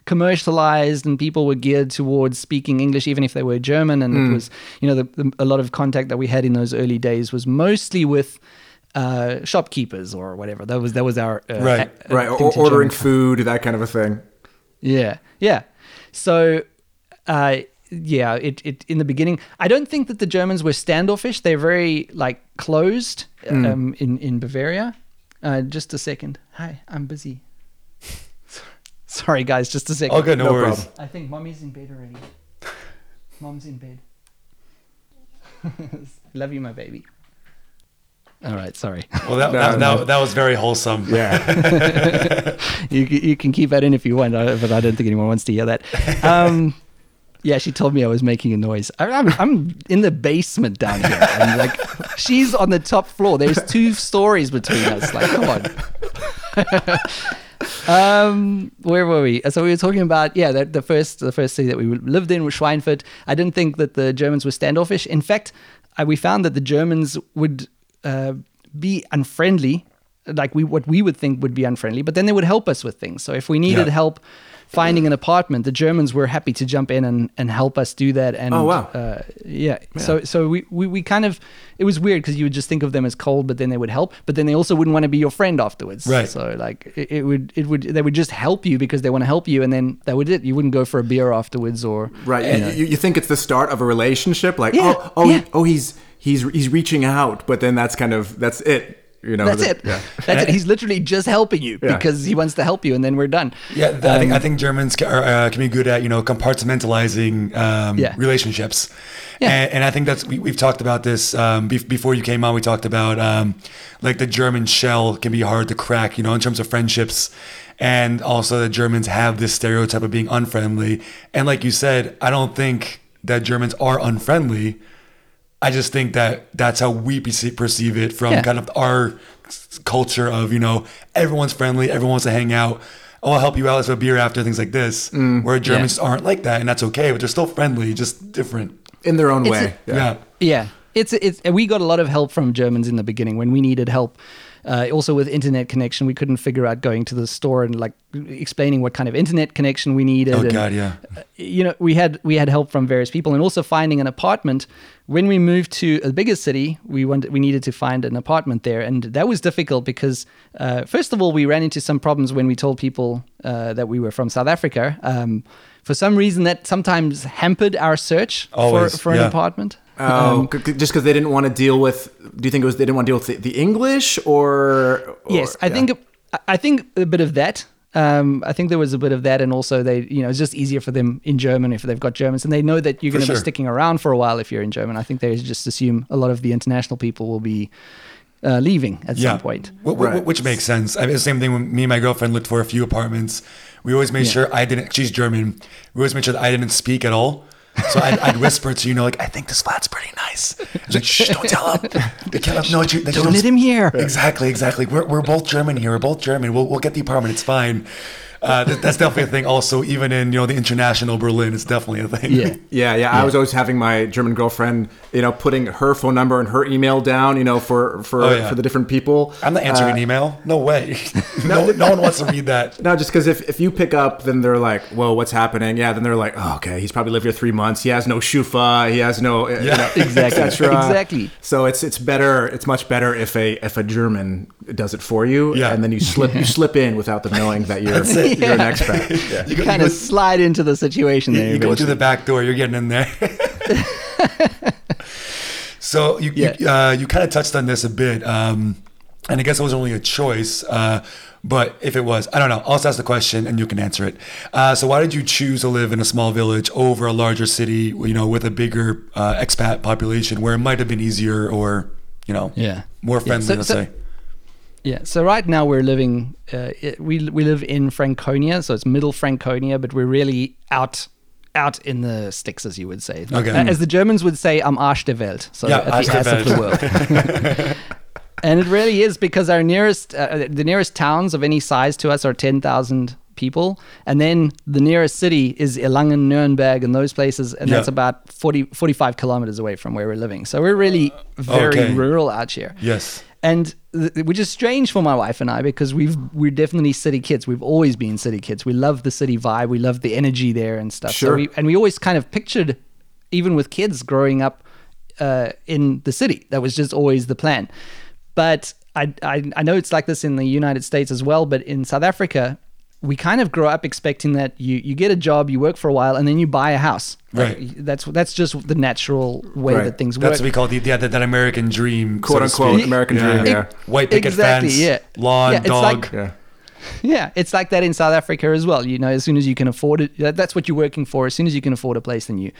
commercialized, and people were geared towards speaking English, even if they were German. And it was you know the, the, a lot of contact that we had in those early days was mostly with uh, shopkeepers or whatever. That was that was our uh, Right, a- Right, thing or ordering German. food, that kind of a thing. Yeah, yeah. So, uh, yeah, it, it in the beginning, I don't think that the Germans were standoffish. They're very like closed um, in in Bavaria. Uh, just a second. Hi, I'm busy. Sorry, guys. Just a second. Good, no, No worries. problem. I think mommy's in bed already. Mom's in bed. Love you, my baby. All right, sorry. Well, that, No, that, no. that, that was very wholesome. Yeah. you, you can keep that in if you want, uh, but I don't think anyone wants to hear that. Um, Yeah, she told me I was making a noise. I, I'm, I'm in the basement down here, and like she's on the top floor. There's two stories between us. Like, come on. um, where were we? So we were talking about yeah, the, the first the first city that we lived in was Schweinfurt. I didn't think that the Germans were standoffish. In fact, I, we found that the Germans would uh, be unfriendly, like we what we would think would be unfriendly, but then they would help us with things. So if we needed Yeah. help finding an apartment, the Germans were happy to jump in and, and help us do that. And Oh, wow. uh, yeah. So so we, we, we kind of it was weird because you would just think of them as cold, but then they would help, but then they also wouldn't want to be your friend afterwards. Right. So like it, it would it would they would just help you because they want to help you, and then that would it. You wouldn't go for a beer afterwards or Right. You You, know. you, you think it's the start of a relationship, like Yeah, oh oh yeah. oh he's he's he's reaching out, but then that's kind of that's it. You know. That's the- it. Yeah. That's it. He's literally just helping you Yeah. because he wants to help you, and then we're done. Yeah, th- I think I think Germans are, uh, can be good at you know compartmentalizing um, Yeah. relationships, Yeah. and, and I think that's we, we've talked about this um, bef- before you came on. We talked about um, like the German shell can be hard to crack, you know, in terms of friendships, and also the Germans have this stereotype of being unfriendly. And like you said, I don't think that Germans are unfriendly. I just think that that's how we perceive, perceive it from Yeah. kind of our culture of, you know, everyone's friendly, everyone wants to hang out. Oh, I'll help you out. Let's have a beer after, things like this. Mm. Where Germans aren't like that, and that's okay, but they're still friendly, just different. In their own It's way. a- Yeah. Yeah, it's it's. We got a lot of help from Germans in the beginning when we needed help. Uh, also with internet connection, we couldn't figure out going to the store and like explaining what kind of internet connection we needed. Oh, and, God, yeah. uh, you know, we had we had help from various people, and also finding an apartment. When we moved to a bigger city, we wanted we needed to find an apartment there, and that was difficult because uh, first of all, we ran into some problems when we told people uh, that we were from South Africa. Um, for some reason, that sometimes hampered our search Always, for, for an yeah. apartment. Oh, Um, c- c- just because they didn't want to deal with. Do you think it was they didn't want to deal with the, the English or? or- Yes, I yeah. think I think a bit of that. Um, I think there was a bit of that, and also they, you know, it's just easier for them in German if they've got Germans, and they know that you're going to sure. be sticking around for a while if you're in German. I think they just assume a lot of the international people will be uh, leaving at some point. Wh- wh- Right. Which makes sense. I mean, the same thing when me and my girlfriend looked for a few apartments. We always made Yeah. sure I didn't, she's German. We always made sure that I didn't speak at all. So I'd, I'd whisper to you know, like, I think this flat's pretty nice. I was like, shh, don't tell him. They can't know you, they Don't let him hear. Exactly, exactly. We're, we're both German here. We're both German. We'll, we'll get the apartment. It's fine. Uh, th- that's definitely a thing. Also, even in you know the international Berlin, it's definitely a thing. Yeah. Yeah, yeah, I was always having my German girlfriend, you know, putting her phone number and her email down, you know, for for Oh, yeah. for the different people. I'm not answering Uh, an email. No way. no, no one wants to read that. No, just because if, if you pick up, then they're like, "Whoa, what's happening?" Yeah, then they're like, "Oh, okay, he's probably lived here three months. He has no SCHUFA. He has no, uh, you know, Exactly. et. Exactly. So it's it's better. It's much better if a if a German does it for you, Yeah. and then you slip you slip in without them knowing that you're you're an Yeah. expat. Yeah. You go, kind you of go- slide into the situation You, there. you go through the back door. You're getting in there. so you you, uh, you kind of touched on this a bit, um, and I guess it was only a choice. Uh, but if it was, I don't know. I'll just ask the question, and you can answer it. Uh, so why did you choose to live in a small village over a larger city? You know, with a bigger uh, expat population, where it might have been easier or you know, Yeah. more Yeah, friendly. so- let's so- say. Yeah. So right now we're living. Uh, it- we we live in Franconia, so it's middle Franconia, but we're really out out in the sticks, as you would say. Okay. Uh, As the Germans would say, "I'm Arsch der Welt," so Yeah, at the ass of the world. and it really is because our nearest, uh, the nearest towns of any size to us are ten thousand people, and then the nearest city is Erlangen, Nuremberg, and those places, and that's about 40, 45 kilometers away from where we're living. So we're really very okay. rural out here Yes. And th- which is strange for my wife and I because we've we're definitely city kids. We've always been city kids. We love the city vibe. We love the energy there and stuff. So Sure. we, and we always kind of pictured, even with kids growing up uh, in the city, that was just always the plan. But I, I I know it's like this in the United States as well. But in South Africa. We kind of grow up expecting that you, you get a job, you work for a while, and then you buy a house. Like, Right. that's that's just the natural way Right. that things work. That's what we call the, yeah, that, that American dream, quote so unquote. American Yeah. dream. Yeah. White picket Exactly, fence, yeah. lawn, Yeah, it's dog. like- Yeah. yeah, it's like that in South Africa as well. You know, as soon as you can afford it, that's what you're working for. As soon as you can afford a place, then you,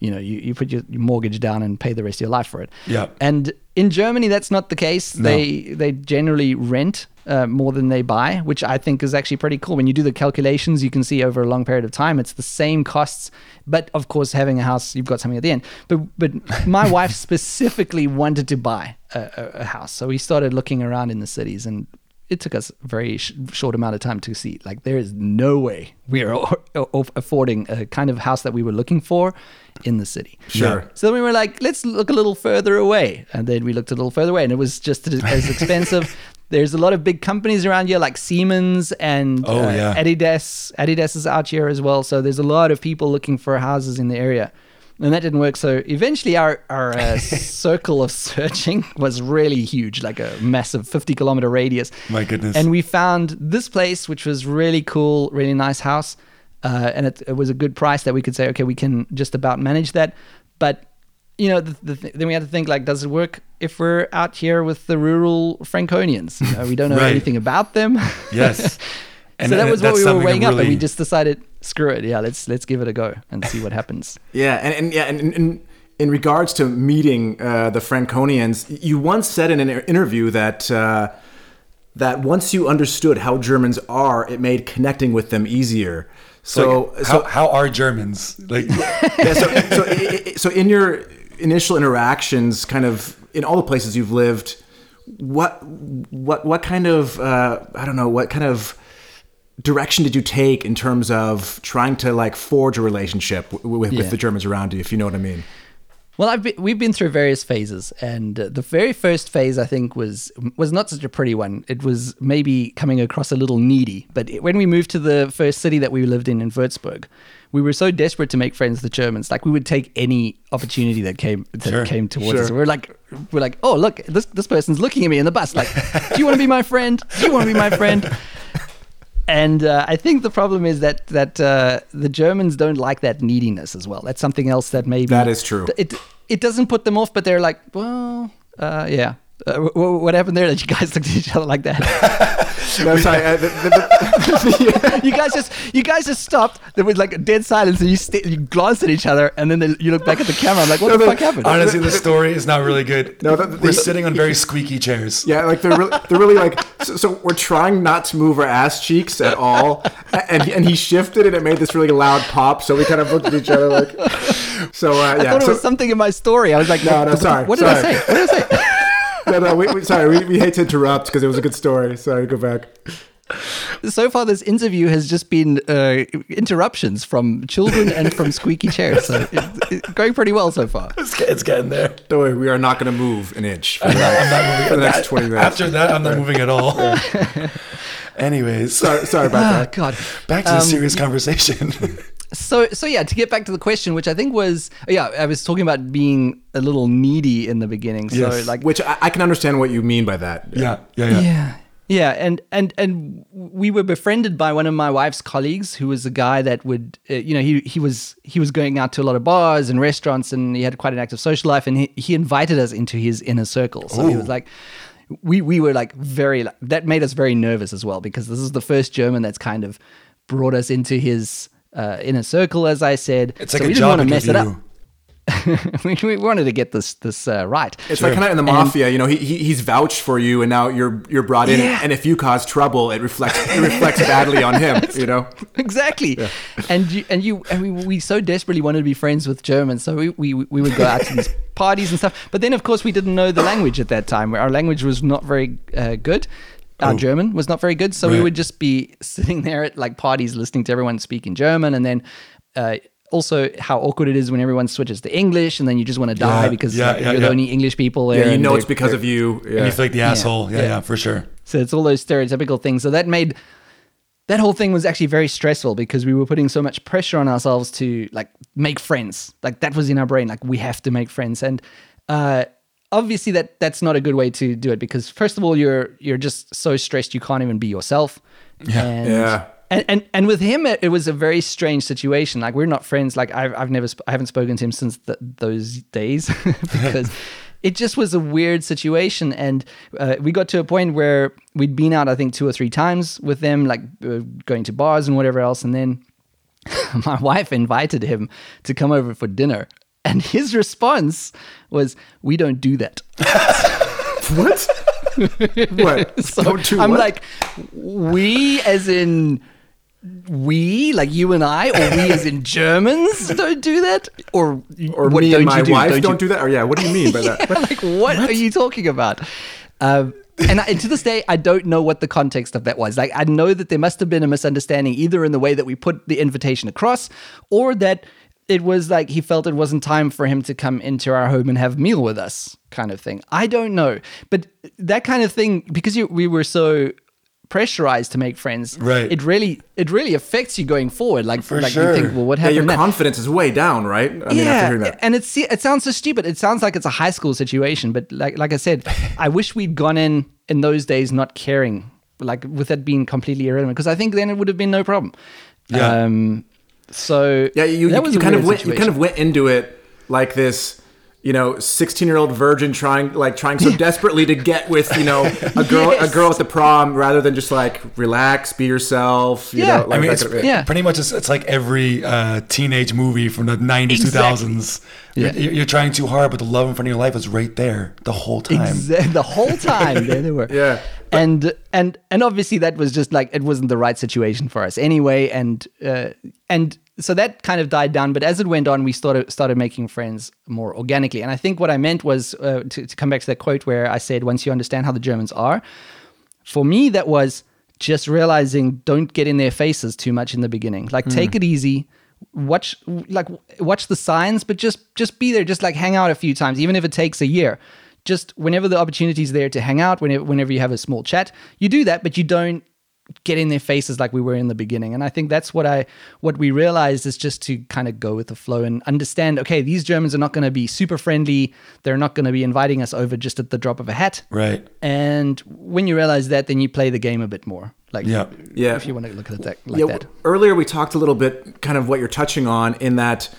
you know, you, you put your, mortgage down and pay the rest of your life for it. Yeah. And in Germany, that's not the case. No. They they generally rent uh, more than they buy, which I think is actually pretty cool. When you do the calculations, you can see over a long period of time, it's the same costs. But of course, having a house, you've got something at the end. But but my wife specifically wanted to buy a, a, a house, so we started looking around in the cities and. It took us a very sh- short amount of time to see. Like, there is no way we are o- o- affording a kind of house that we were looking for in the city. Sure. So then we were like, let's look a little further away. And then we looked a little further away, and it was just as as expensive. There's a lot of big companies around here, like Siemens and Oh, uh, yeah. Adidas. Adidas is out here as well. So there's a lot of people looking for houses in the area. And that didn't work. So eventually, our, our uh, circle of searching was really huge, like a massive 50 kilometer radius. My goodness. And we found this place, which was really cool, really nice house. Uh, and it, it was a good price that we could say, okay, we can just about manage that. But, you know, the, the th- then we had to think, like, does it work if we're out here with the rural Franconians? You know, we don't know Right. anything about them. Yes. so that was what we were weighing that up, and we just decided, screw it, yeah, let's let's give it a go and see what happens. Yeah, and, and yeah, and, and, and in regards to meeting uh, the Franconians, you once said in an interview that uh, that once you understood how Germans are, it made connecting with them easier. So, Like, so how, how are Germans? Like, yeah, so, so, i- i- so in your initial interactions, kind of in all the places you've lived, what what what kind of uh, I don't know what kind of direction did you take in terms of trying to like forge a relationship w- with, Yeah. with the Germans around you, if you know what I mean? Well, I've been, we've been through various phases, and uh, the very first phase I think was was not such a pretty one. It was maybe coming across a little needy. But it- when we moved to the first city that we lived in in Würzburg, we were so desperate to make friends with the Germans. Like we would take any opportunity that came that Sure. came towards Sure. us. We're like we're like, oh look, this this person's looking at me in the bus. Like, do you want to be my friend? Do you want to be my friend? And uh, I think the problem is that that uh, the Germans don't like that neediness as well. That's something else that maybe That is true. It it doesn't put them off, but they're like, well, uh, yeah. Uh, w- w- what happened there that you guys looked at each other like that? No, sorry. Uh, the, the, the, you guys just you guys just stopped. There was like a dead silence, and you sta you glanced at each other, and then they, you look back at the camera. I'm like, what No, the the- fuck happened? honestly, the story is not really good. No, the- We're the- sitting on very squeaky chairs. yeah, like they're really, they're really like. So, so we're trying not to move our ass cheeks at all, and he- and he shifted, and it made this really loud pop. So we kind of looked at each other like. So uh, I thought it so- was something in my story. I was like, No, what, no, sorry, What did I say? What did I say? No, no, we, we, sorry, we, we hate to interrupt because it was a good story. Sorry, go back. so far, this interview has just been uh, interruptions from children and from squeaky chairs. So it, it's going pretty well so far. It's, it's getting there. Don't worry, we are not going to move an inch for the, I'm not moving for the next 20 minutes. After that, I'm not moving at all. Anyways, Sorry, sorry about Ah, that. God. back to the Um, serious conversation. So, so yeah, to get back to the question, which I think was, yeah, I was talking about being a little needy in the beginning. So, Yes. like, Which I, I can understand what you mean by that. yeah, yeah, yeah. yeah, yeah, and and and we were befriended by one of my wife's colleagues, who was a guy that would, uh, you know, he he was he was going out to a lot of bars and restaurants, and he had quite an active social life, and he he invited us into his inner circle. So he was like. We, we were like very like, that made us very nervous as well because this is the first German that's kind of brought us into his uh, a circle as I said. It's like so a we didn't want to mess it up. we, we wanted to get this this uh, right. It's like kind of in the mafia, you know. He, he he's vouched for you, and now you're you're brought in, Yeah. and if you cause trouble, it reflects it reflects badly on him. You know. exactly. And you and you and we, we so desperately wanted to be friends with Germans, so we, we we would go out to these parties and stuff. But then, of course, we didn't know the language at that time. Our language was not very uh, good. Our German was not very good, so we would just be sitting there at like parties, listening to everyone speak in German, and then. Uh, also, how awkward it is when everyone switches to English, and then you just want to die Yeah, because yeah, like, yeah, you're yeah. the only English people there. Yeah, you know it's because of you. And you feel like the asshole. Yeah, Yeah. yeah, for sure. So it's all those stereotypical things. So that made that whole thing was actually very stressful because we were putting so much pressure on ourselves to like make friends. Like that was in our brain. Like we have to make friends. And uh, obviously that that's not a good way to do it because first of all you're you're just so stressed you can't even be yourself. Yeah. And, Yeah. And, and and with him it, it was a very strange situation. Like we're not friends. Like I've I've never sp- I haven't spoken to him since th- those days because it just was a weird situation. And uh, we got to a point where we'd been out, I think, two or three times with them, like uh, going to bars and whatever else. And then my wife invited him to come over for dinner. And his response was, We don't do that. What? what? So Don't do I'm what? like, we as in we, like you and I, or we as in Germans don't do that? Or, or what me don't and my you do? wife Don't don't, you- do that? Or yeah, what do you mean by that? Yeah, like, what, are you talking about? Um, and, I, and to this day, I don't know what the context of that was. Like, I know that there must have been a misunderstanding either in the way that we put the invitation across, or that it was like he felt it wasn't time for him to come into our home and have a meal with us, kind of thing. I don't know, but that kind of thing because you, we were so pressurized to make friends, Right. It really, it really affects you going forward. Like, For like sure. you think, well, what yeah, your confidence is way down, right? I mean, after hearing that. and it's it sounds so stupid. It sounds like it's a high school situation, but like like I said, I wish we'd gone in in those days not caring, like with that being completely irrelevant, because I think then it would have been no problem. Yeah. Um, so Yeah, you, you, you kind of went you kind of went into it like this, you know, sixteen year old virgin trying like trying so desperately to get with you know a girl Yes. a girl at the prom rather than just like relax, be yourself. You Yeah. know, like I mean, it's kind of- yeah. pretty much it's, it's like every uh, teenage movie from the 90s, 2000s. Yeah. You're, you're trying too hard, but the love in front of your life is right there the whole time. Exa- the whole time there they were. Yeah. And and and obviously that was just like it wasn't the right situation for us anyway. And uh, and so that kind of died down. But as it went on, we started started making friends more organically. And I think what I meant was uh, to, to come back to that quote where I said, "Once you understand how the Germans are," for me that was just realizing don't get in their faces too much in the beginning. Like take it easy. Watch like watch the signs, but just just be there. Just like hang out a few times, even if it takes a year. Just whenever the opportunity is there to hang out, whenever whenever you have a small chat, you do that, but you don't get in their faces like we were in the beginning. And I think that's what I what we realized is just to kind of go with the flow and understand. Okay, these Germans are not going to be super friendly. They're not going to be inviting us over just at the drop of a hat. Right. And when you realize that, then you play the game a bit more. Like, Yeah. Yeah. if you want to look at it that, like yeah, that. Earlier, we talked a little bit, kind of what you're touching on, in that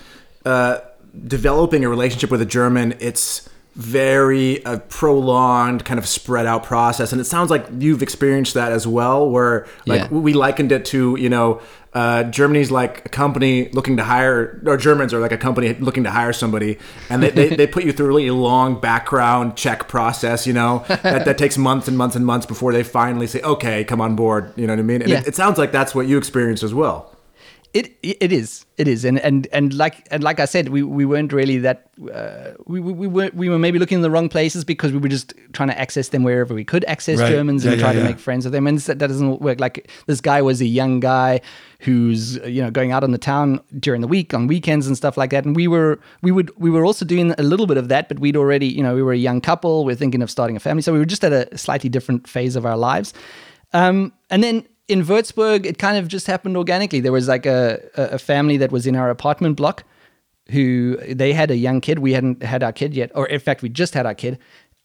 uh, developing a relationship with a German, it's very a prolonged, kind of spread out process, and it sounds like you've experienced that as well. Where like Yeah. we likened it to, you know. Uh, Germany's like a company looking to hire, or Germans are like a company looking to hire somebody, and they, they, they put you through a really long background check process, you know, that, that takes months and months and months before they finally say, okay, come on board, you know what I mean? And Yeah. it, it sounds like that's what you experienced as well. It it is. It is. And and and like and like I said we, we weren't really that uh, we, we we were we were maybe looking in the wrong places because we were just trying to access them wherever we could access Right. Germans and Yeah, try yeah, to make friends with them. And that, that doesn't work. Like this guy was a young guy who's you know going out on the town during the week on weekends and stuff like that. And we were we would we were also doing a little bit of that but we'd already you know we were a young couple. We're thinking of starting a family. So we were just at a slightly different phase of our lives. Um, and then in Würzburg, it kind of just happened organically. There was like a, a family that was in our apartment block who they had a young kid. We hadn't had our kid yet, or in fact, we just had our kid.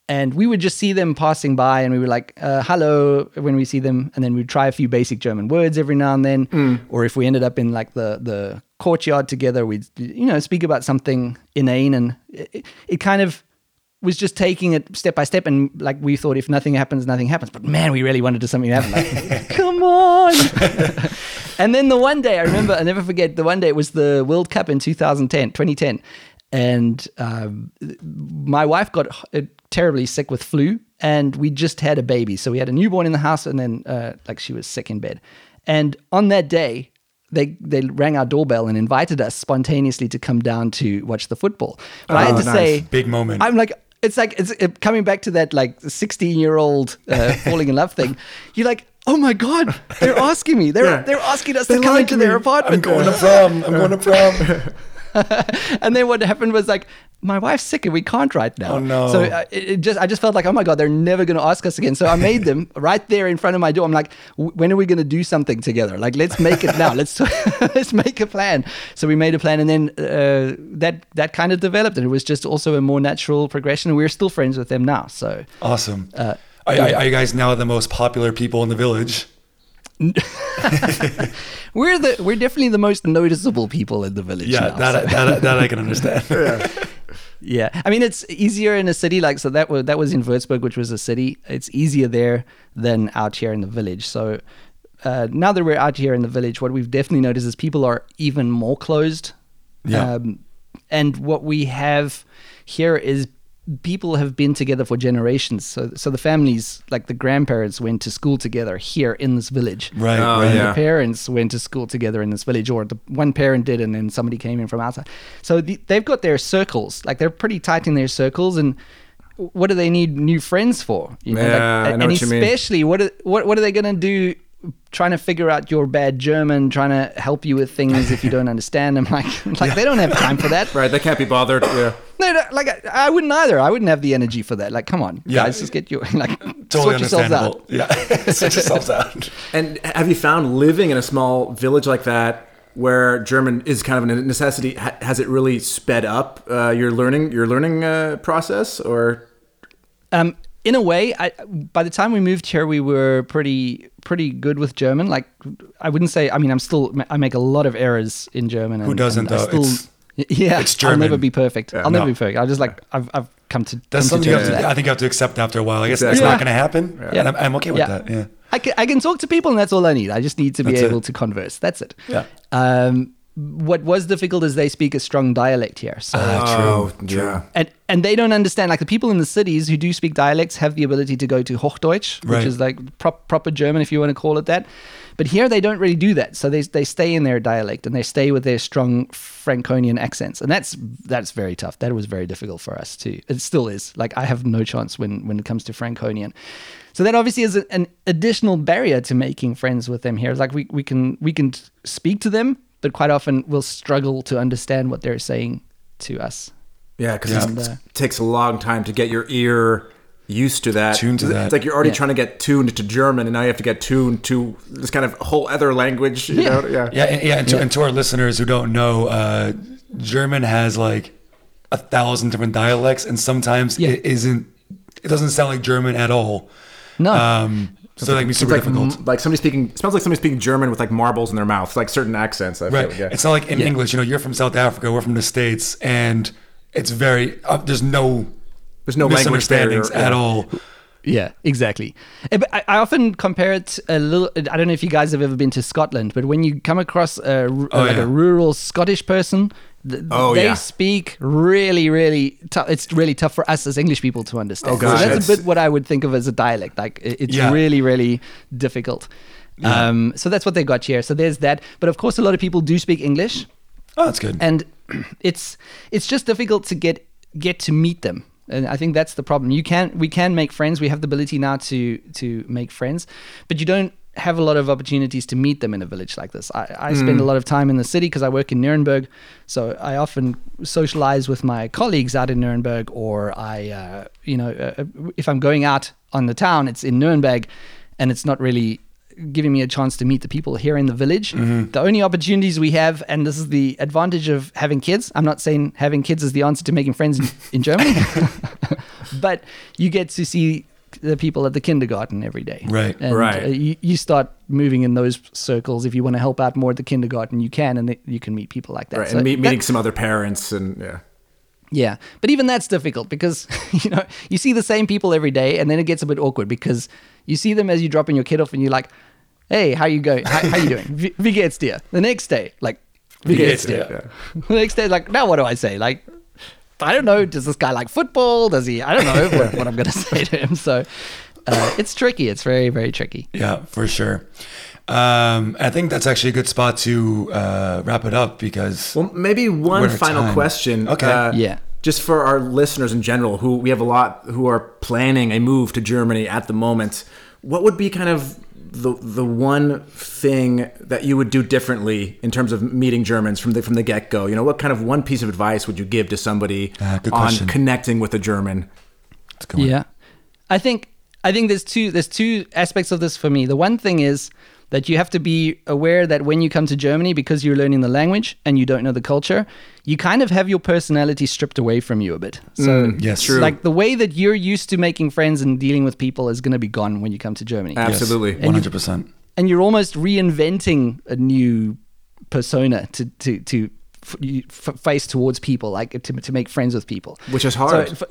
And we would just see them passing by, and we were like, uh, "Hello!" when we see them, and then we'd try a few basic German words every now and then. Or if we ended up in like the the courtyard together, we'd you know speak about something inane, and it, it kind of was just taking it step by step and like we thought if nothing happens nothing happens but man we really wanted to something to happen like on and then the one day i remember i never forget the one day it was the world cup in 2010 2010 and um, my wife got uh, terribly sick with flu and we just had a baby so we had a newborn in the house and then uh, like she was sick in bed and on that day they they rang our doorbell and invited us spontaneously to come down to watch the football. But I had Oh, to nice. say, Big moment. I'm like, it's like it's uh, coming back to that like 16 year old uh, falling in love thing. You're like, oh my god, they're asking me. They're Yeah. they're asking us They to come like into their me. I'm apartment. going to prom. I'm going to prom. and then what happened was like, my wife's sick and we can't right now. Oh, no. So uh, it, it just I just felt like, oh my god, they're never going to ask us again. So I made them right there in front of my door. I'm like, when are we going to do something together? Like, let's make it now. Let's let's make a plan. So we made a plan, and then uh, that that kind of developed, and it was just also a more natural progression. And we're still friends with them now. So Awesome. Uh, are, are- are you guys now the most popular people in the village? we're the we're definitely the most noticeable people in the village. Yeah, now, that, so- that, that I can understand. Yeah, I mean it's easier in a city like so that was that was in Würzburg, which was a city. It's easier there than out here in the village. So uh, now that we're out here in the village, what we've definitely noticed is people are even more closed. Yeah. Um, and what we have here is people have been together for generations. So so the families, like the grandparents, went to school together here in this village. Right, Oh, right. yeah. The parents went to school together in this village, or the one parent did, and then somebody came in from outside. So the, they've got their circles, like they're pretty tight in their circles, and what do they need new friends for? You know, Yeah, like, I know and what you mean. especially what are, what what are they gonna do? Trying to figure out your bad German, trying to help you with things if you don't understand them, like like they don't have time for that. Right, they can't be bothered. Yeah. No, no, like I, I wouldn't either. I wouldn't have the energy for that. Like, come on, Yeah. guys, just get your like Totally sort yourselves out. Yeah. Sort yourselves out. And have you found living in a small village like that, where German is kind of a necessity, has it really sped up uh, your learning your learning uh, process, or Um, in a way, I, by the time we moved here, we were pretty pretty good with German. Like, I wouldn't say. I mean, I'm still. I make a lot of errors in German. And, Who doesn't, though? Still, It's- yeah, it's I'll never be perfect. Yeah, I'll never be perfect. I just like I've I've come to. That's come to something have to, I think you have to accept after a while. I guess Exactly. it's Yeah. not going to happen. Yeah. And I'm, I'm okay with Yeah. that. Yeah. I can, I can talk to people and that's all I need. I just need to be That's it. able to converse. That's it. Yeah. Um, what was difficult is they speak a strong dialect here. So oh, true. True. yeah. and and they don't understand like the people in the cities who do speak dialects have the ability to go to Hochdeutsch, which is like prop, proper German if you want to call it that. But here they don't really do that. So they they stay in their dialect and they stay with their strong Franconian accents. And that's that's very tough. That was very difficult for us too. It still is. Like I have no chance when when it comes to Franconian. So that obviously is an additional barrier to making friends with them here. It's like we, we can we can speak to them, but quite often we'll struggle to understand what they're saying to us. Yeah, because Yeah. it uh, takes a long time to get your ear used to that. Tuned to It's that. like you're already Yeah. trying to get tuned to German, and now you have to get tuned to this kind of whole other language. You Yeah. know? Yeah. Yeah, and, yeah, and to, Yeah. and to our listeners who don't know, uh, German has like a thousand different dialects, and sometimes Yeah. it isn't. It doesn't sound like German at all. No. Um, so that can be super like, difficult. m- like somebody speaking. It smells like somebody speaking German with like marbles in their mouth, like certain accents. I Right. Feel, yeah. It's not like in Yeah. English. You know, you're from South Africa. We're from the states, and it's very. Uh, there's no. There's no language barrier. misunderstandings at yeah. all. Yeah, exactly. Eh, But I, I often compare it a little. I don't know if you guys have ever been to Scotland, but when you come across a, r- Oh, like yeah. a rural Scottish person, th- Oh, they yeah. speak really, really. tough. it's really tough for us as English people to understand. Oh, gosh, so that's that's- a bit what I would think of as a dialect. Like it's Yeah. really, really difficult. Um, so that's what they got here. So there's that. But of course, a lot of people do speak English Oh, that's good. and it's it's just difficult to get get to meet them and i think that's the problem you can we can make friends we have the ability now to to make friends but you don't have a lot of opportunities to meet them in a village like this i, I spend a lot of time in the city because i work in nuremberg so i often socialize with my colleagues out in nuremberg or i uh, you know uh, if i'm going out on the town it's in nuremberg and it's not really giving me a chance to meet the people here in the village. The only opportunities we have, and this is the advantage of having kids. I'm not saying having kids is the answer to making friends in, in Germany, but you get to see the people at the kindergarten every day. Right. And, Right. uh, you, you start moving in those circles. If you want to help out more at the kindergarten, you can, and th- you can meet people like that. Right, So and meet, that- meeting some other parents, and yeah. yeah, but even that's difficult because you know you see the same people every day, and then it gets a bit awkward because you see them as you dropping your kid off, and you're like, "Hey, how you going? How, how you doing? Wie wie geht's dir?" The next day, like, "Wie geht's dir?" Yeah. The next day, like, now what do I say? Like, I don't know. Does this guy like football? Does he? I don't know what, what I'm gonna say to him. So uh, it's tricky. It's very very tricky. Yeah, for sure. Um, I think that's actually a good spot to uh, wrap it up because Well, maybe one final time. question. Okay. uh, Yeah. Just for our listeners in general, who we have a lot who are planning a move to Germany at the moment, what would be kind of the the one thing that you would do differently in terms of meeting Germans from the from the get go? You know, what kind of one piece of advice would you give to somebody uh, good on question. connecting with a German? A. Yeah, I think I think there's two there's two aspects of this for me. The one thing is that you have to be aware that when you come to Germany, because you're learning the language and you don't know the culture, you kind of have your personality stripped away from you a bit. So mm, yes. True. like the way that you're used to making friends and dealing with people is going to be gone when you come to Germany. Absolutely. One hundred percent. and you're almost reinventing a new persona to to to f- f- face towards people, like to to make friends with people, Which is hard. f-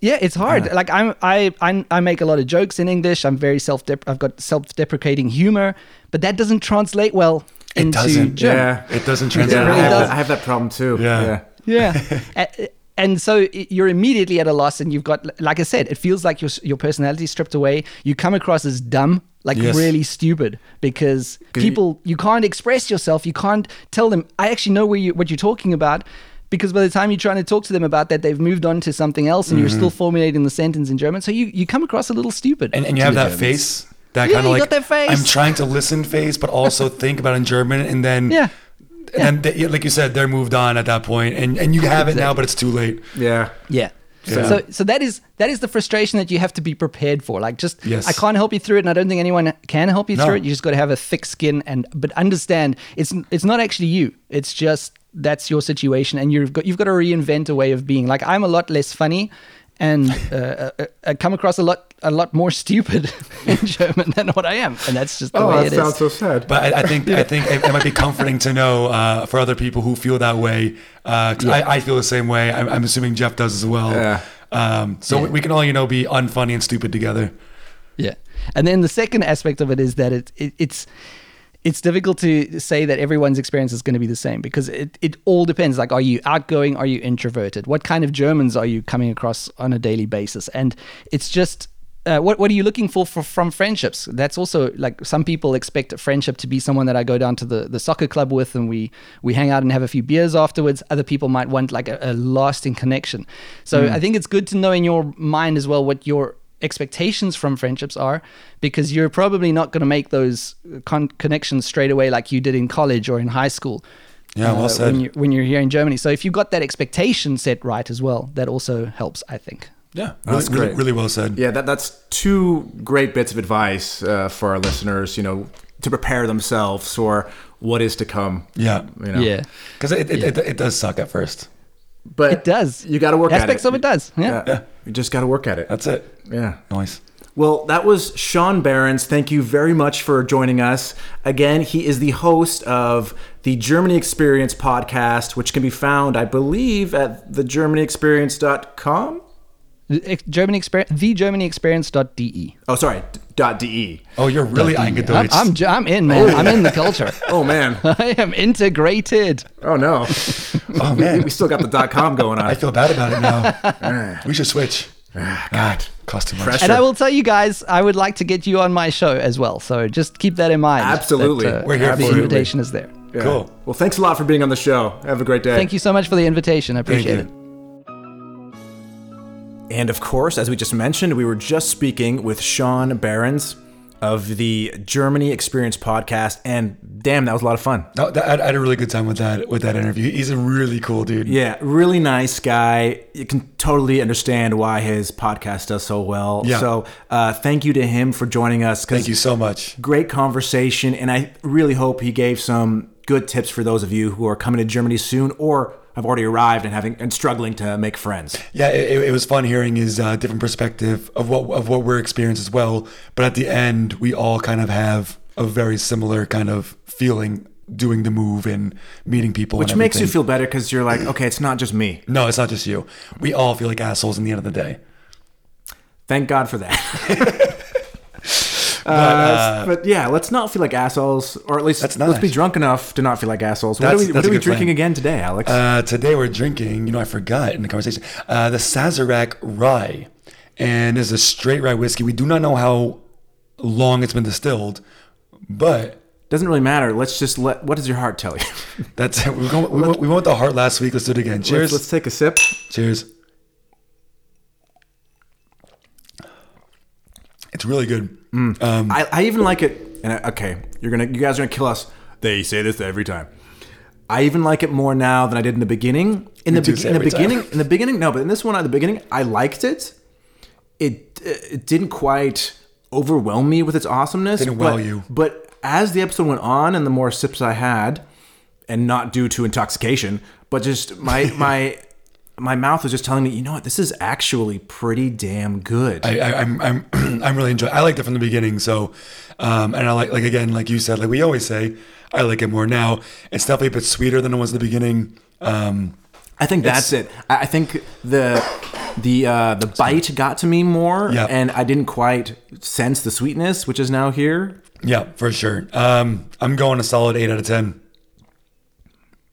yeah, it's hard. Ah. Like I'm, I, I, I make a lot of jokes in English. I'm very self. I've got self-deprecating humor, but that doesn't translate well It into doesn't. German. Yeah. It doesn't Yeah, translate. I, really have does. that, I have that problem too. Yeah. yeah A- and so you're immediately at a loss and you've got like i said it feels like your your personality is stripped away you come across as dumb like Yes. really stupid because people you can't express yourself you can't tell them i actually know where you what you're talking about because by the time you're trying to talk to them about that they've moved on to something else and you're mm-hmm. still formulating the sentence in german so you you come across a little stupid and, and you have that Germans. face that Yeah, kind of like got that face. I'm trying to listen face, but also think about it in German, and then Yeah. and then they, like you said, they're moved on at that point, and and you have it now, but it's too late. Yeah. Yeah. So, Yeah. so so that is that is the frustration that you have to be prepared for. Like just Yes. I can't help you through it and I don't think anyone can help you No. through it. You just got to have a thick skin and but understand it's it's not actually you. It's just that's your situation and you've got you've got to reinvent a way of being. Like I'm a lot less funny and uh, uh, uh, come across a lot a lot more stupid in German than what I am. And that's just the Oh, way that it sounds is. so sad. But I, I think I think it, it might be comforting to know uh, for other people who feel that way. Uh, 'cause I, I feel the same way. I'm, I'm assuming Jeff does as well. Yeah. Um, so Yeah. we, we can all you know be unfunny and stupid together. Yeah, and then the second aspect of it is that it, it it's it's difficult to say that everyone's experience is going to be the same because it, it all depends. Like, are you outgoing? Are you introverted? What kind of Germans are you coming across on a daily basis? And it's just. Uh, what what are you looking for, for from friendships? That's also like some people expect a friendship to be someone that I go down to the, the soccer club with and we we hang out and have a few beers afterwards. Other people might want like a, a lasting connection. So I think it's good to know in your mind as well what your expectations from friendships are because you're probably not going to make those con- connections straight away like you did in college or in high school. Yeah, well said. When, you, when you're here in Germany. So if you've got that expectation set right as well, that also helps, I think. Yeah, That's really, really, great. really well said. Yeah, that, that's two great bits of advice uh, for our listeners, you know, to prepare themselves for what is to come. Yeah, You know? Yeah. because it, it, it, it does suck at first. But It does. You got to work Aspects at it. Aspects of it does. Yeah. Yeah. You just got to work at it. That's it. Yeah. Nice. Well, that was Sean Behrens. Thank you very much for joining us. Again, he is the host of the Germany Experience podcast, which can be found, I believe, at thegermanyexperience.com. Ex- Germany experience, thegermanyexperience.de. Oh, sorry, d- dot .de. Oh, you're really I'm. I'm, I'm in, man. I'm in the culture. Oh, man. I am integrated. Oh, no. oh man. We still got the dot .com going on. I feel bad about it now. we should switch. God, cost too much. Pressure. And I will tell you guys, I would like to get you on my show as well. So just keep that in mind. Absolutely. that, uh, We're here the for it. invitation is there. Yeah. Cool. Well, thanks a lot for being on the show. Have a great day. Thank you so much for the invitation. I Thank appreciate you. it. And of course, as we just mentioned, we were just speaking with Sean Behrens of the Germany Experience podcast, and damn, that was a lot of fun. No, that, I had a really good time with that with that interview. He's a really cool dude. Yeah, really nice guy. You can totally understand why his podcast does so well. Yeah. So, uh, thank you to him for joining us. Thank you so much. Great conversation, and I really hope he gave some good tips for those of you who are coming to Germany soon or have already arrived and having and struggling to make friends. Yeah, it, it was fun hearing his uh, different perspective of what of what we're experiencing as well. But at the end, we all kind of have a very similar kind of feeling doing the move and meeting people. Which makes you feel better because you're like, okay, it's not just me. No, it's not just you. We all feel like assholes in the end of the day. Thank God for that. Uh, but yeah, let's not feel like assholes, or at least let's be drunk enough to not feel like assholes. What are we, what are we drinking plan. again today, Alex? Uh, today we're drinking, you know, I forgot in the conversation, uh, the Sazerac Rye. And it's a straight rye whiskey. We do not know how long it's been distilled, but Doesn't really matter. Let's just let. What does your heart tell you? that's it. We, went, we, went, we went with the heart last week. Let's do it again. Cheers. Let's, let's take a sip. Cheers. It's really good. Um, I, I even like it. And I, okay, you're gonna, you guys are gonna kill us. They say this every time. I even like it more now than I did in the beginning. In the, be- in the every time. beginning, in the beginning, no, but in this one at the beginning, I liked it. It it didn't quite overwhelm me with its awesomeness. Didn't wow you. But as the episode went on, and the more sips I had, and not due to intoxication, but just my my my mouth was just telling me, you know what, this is actually pretty damn good. I, I, I'm I'm I'm really enjoying. I liked it from the beginning. So, um, and I like like again, like you said, like we always say, I like it more now. It's definitely a bit sweeter than it was in the beginning. Um, I think that's it. I I think the the uh, the bite got to me more, Yeah. and I didn't quite sense the sweetness, which is now here. yeah, for sure. Um, I'm going a solid eight out of ten.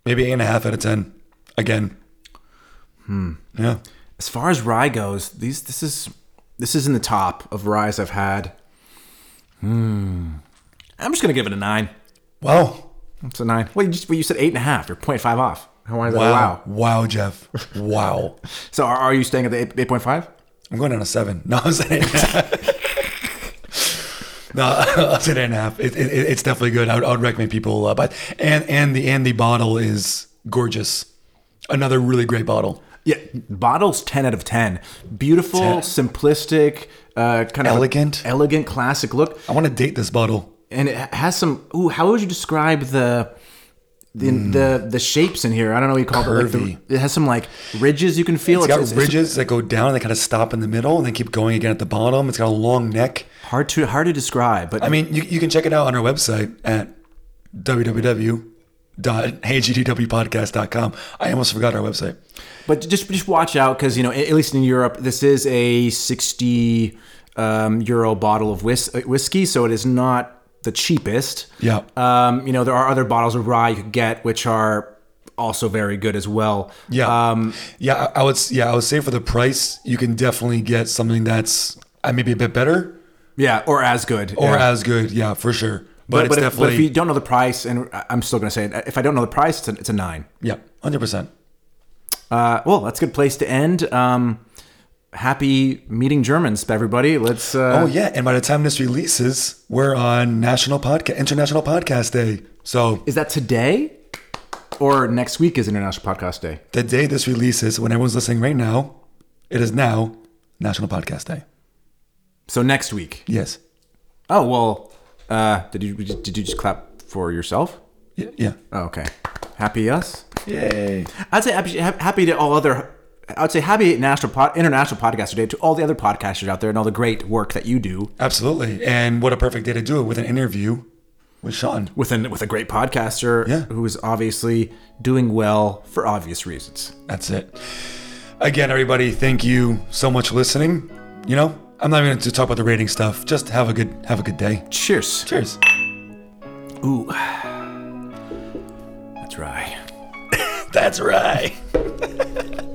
Maybe eight and a half out of ten. Again. Hmm. Yeah. As far as rye goes, these this is this is in the top of ryes I've had. Hmm. I'm just gonna give it a nine. Wow. It's a nine. Well, you just well, you said eight and a half. You're 0.5 off. How why is that? Wow. Wow. Wow, Jeff. Wow. So are, are you staying at the eight point five? I'm going down a seven. No, I'm saying. no, I'll say eight and a half. It, it, it's definitely good. I would, I would recommend people. Uh, but and and the and the bottle is gorgeous. Another really great bottle. Yeah, bottles ten out of ten. Beautiful, 10. simplistic, uh, kind of Elegant. elegant, classic look, I want to date this bottle. and it has some. Ooh, how would you describe the? The, the the shapes in here I don't know what you call it like. The, it has some like ridges you can feel It's got ridges that go down and they kind of stop in the middle and then keep going again at the bottom. It's got a long neck. hard to hard to describe but I mean, you, you can check it out on our website at www.heygdwpodcast.com. I almost forgot our website. But just just watch out because you know at least in Europe this is a sixty um, euro bottle of whis- uh, whiskey, so it is not the cheapest. Yeah. Um, you know there are other bottles of rye you could get which are also very good as well. Yeah. Um, yeah, I I would. Yeah, I would say for the price, you can definitely get something that's uh, maybe a bit better yeah, or as good. or yeah. as good. Yeah, for sure. But, But, it's but, if, but if you don't know the price, and I'm still going to say it, if I don't know the price, it's a, it's a nine. yeah, hundred percent. Uh, well, that's a good place to end. Um, happy meeting Germans, everybody. Let's. Uh, Oh yeah, and by the time this releases, we're on National Podcast International Podcast Day. So Is that today? Or next week is International Podcast Day? the day this releases, when everyone's listening right now, it is now National Podcast Day. So next week. Yes. Oh well, uh, did you did you just clap for yourself? Yeah. yeah. Oh, okay, happy us. Yay. I'd say happy, happy to all other. I'd say happy national pod, international podcaster day to all the other podcasters out there and all the great work that you do Absolutely. And what a perfect day to do it with an interview with Sean. with an with a great podcaster Yeah. who is obviously doing well for obvious reasons. That's it. Again, everybody, thank you so much for listening. You know, I'm not even going to talk about the rating stuff. Just have a good have a good day. Cheers. Cheers. Ooh, that's right. That's right.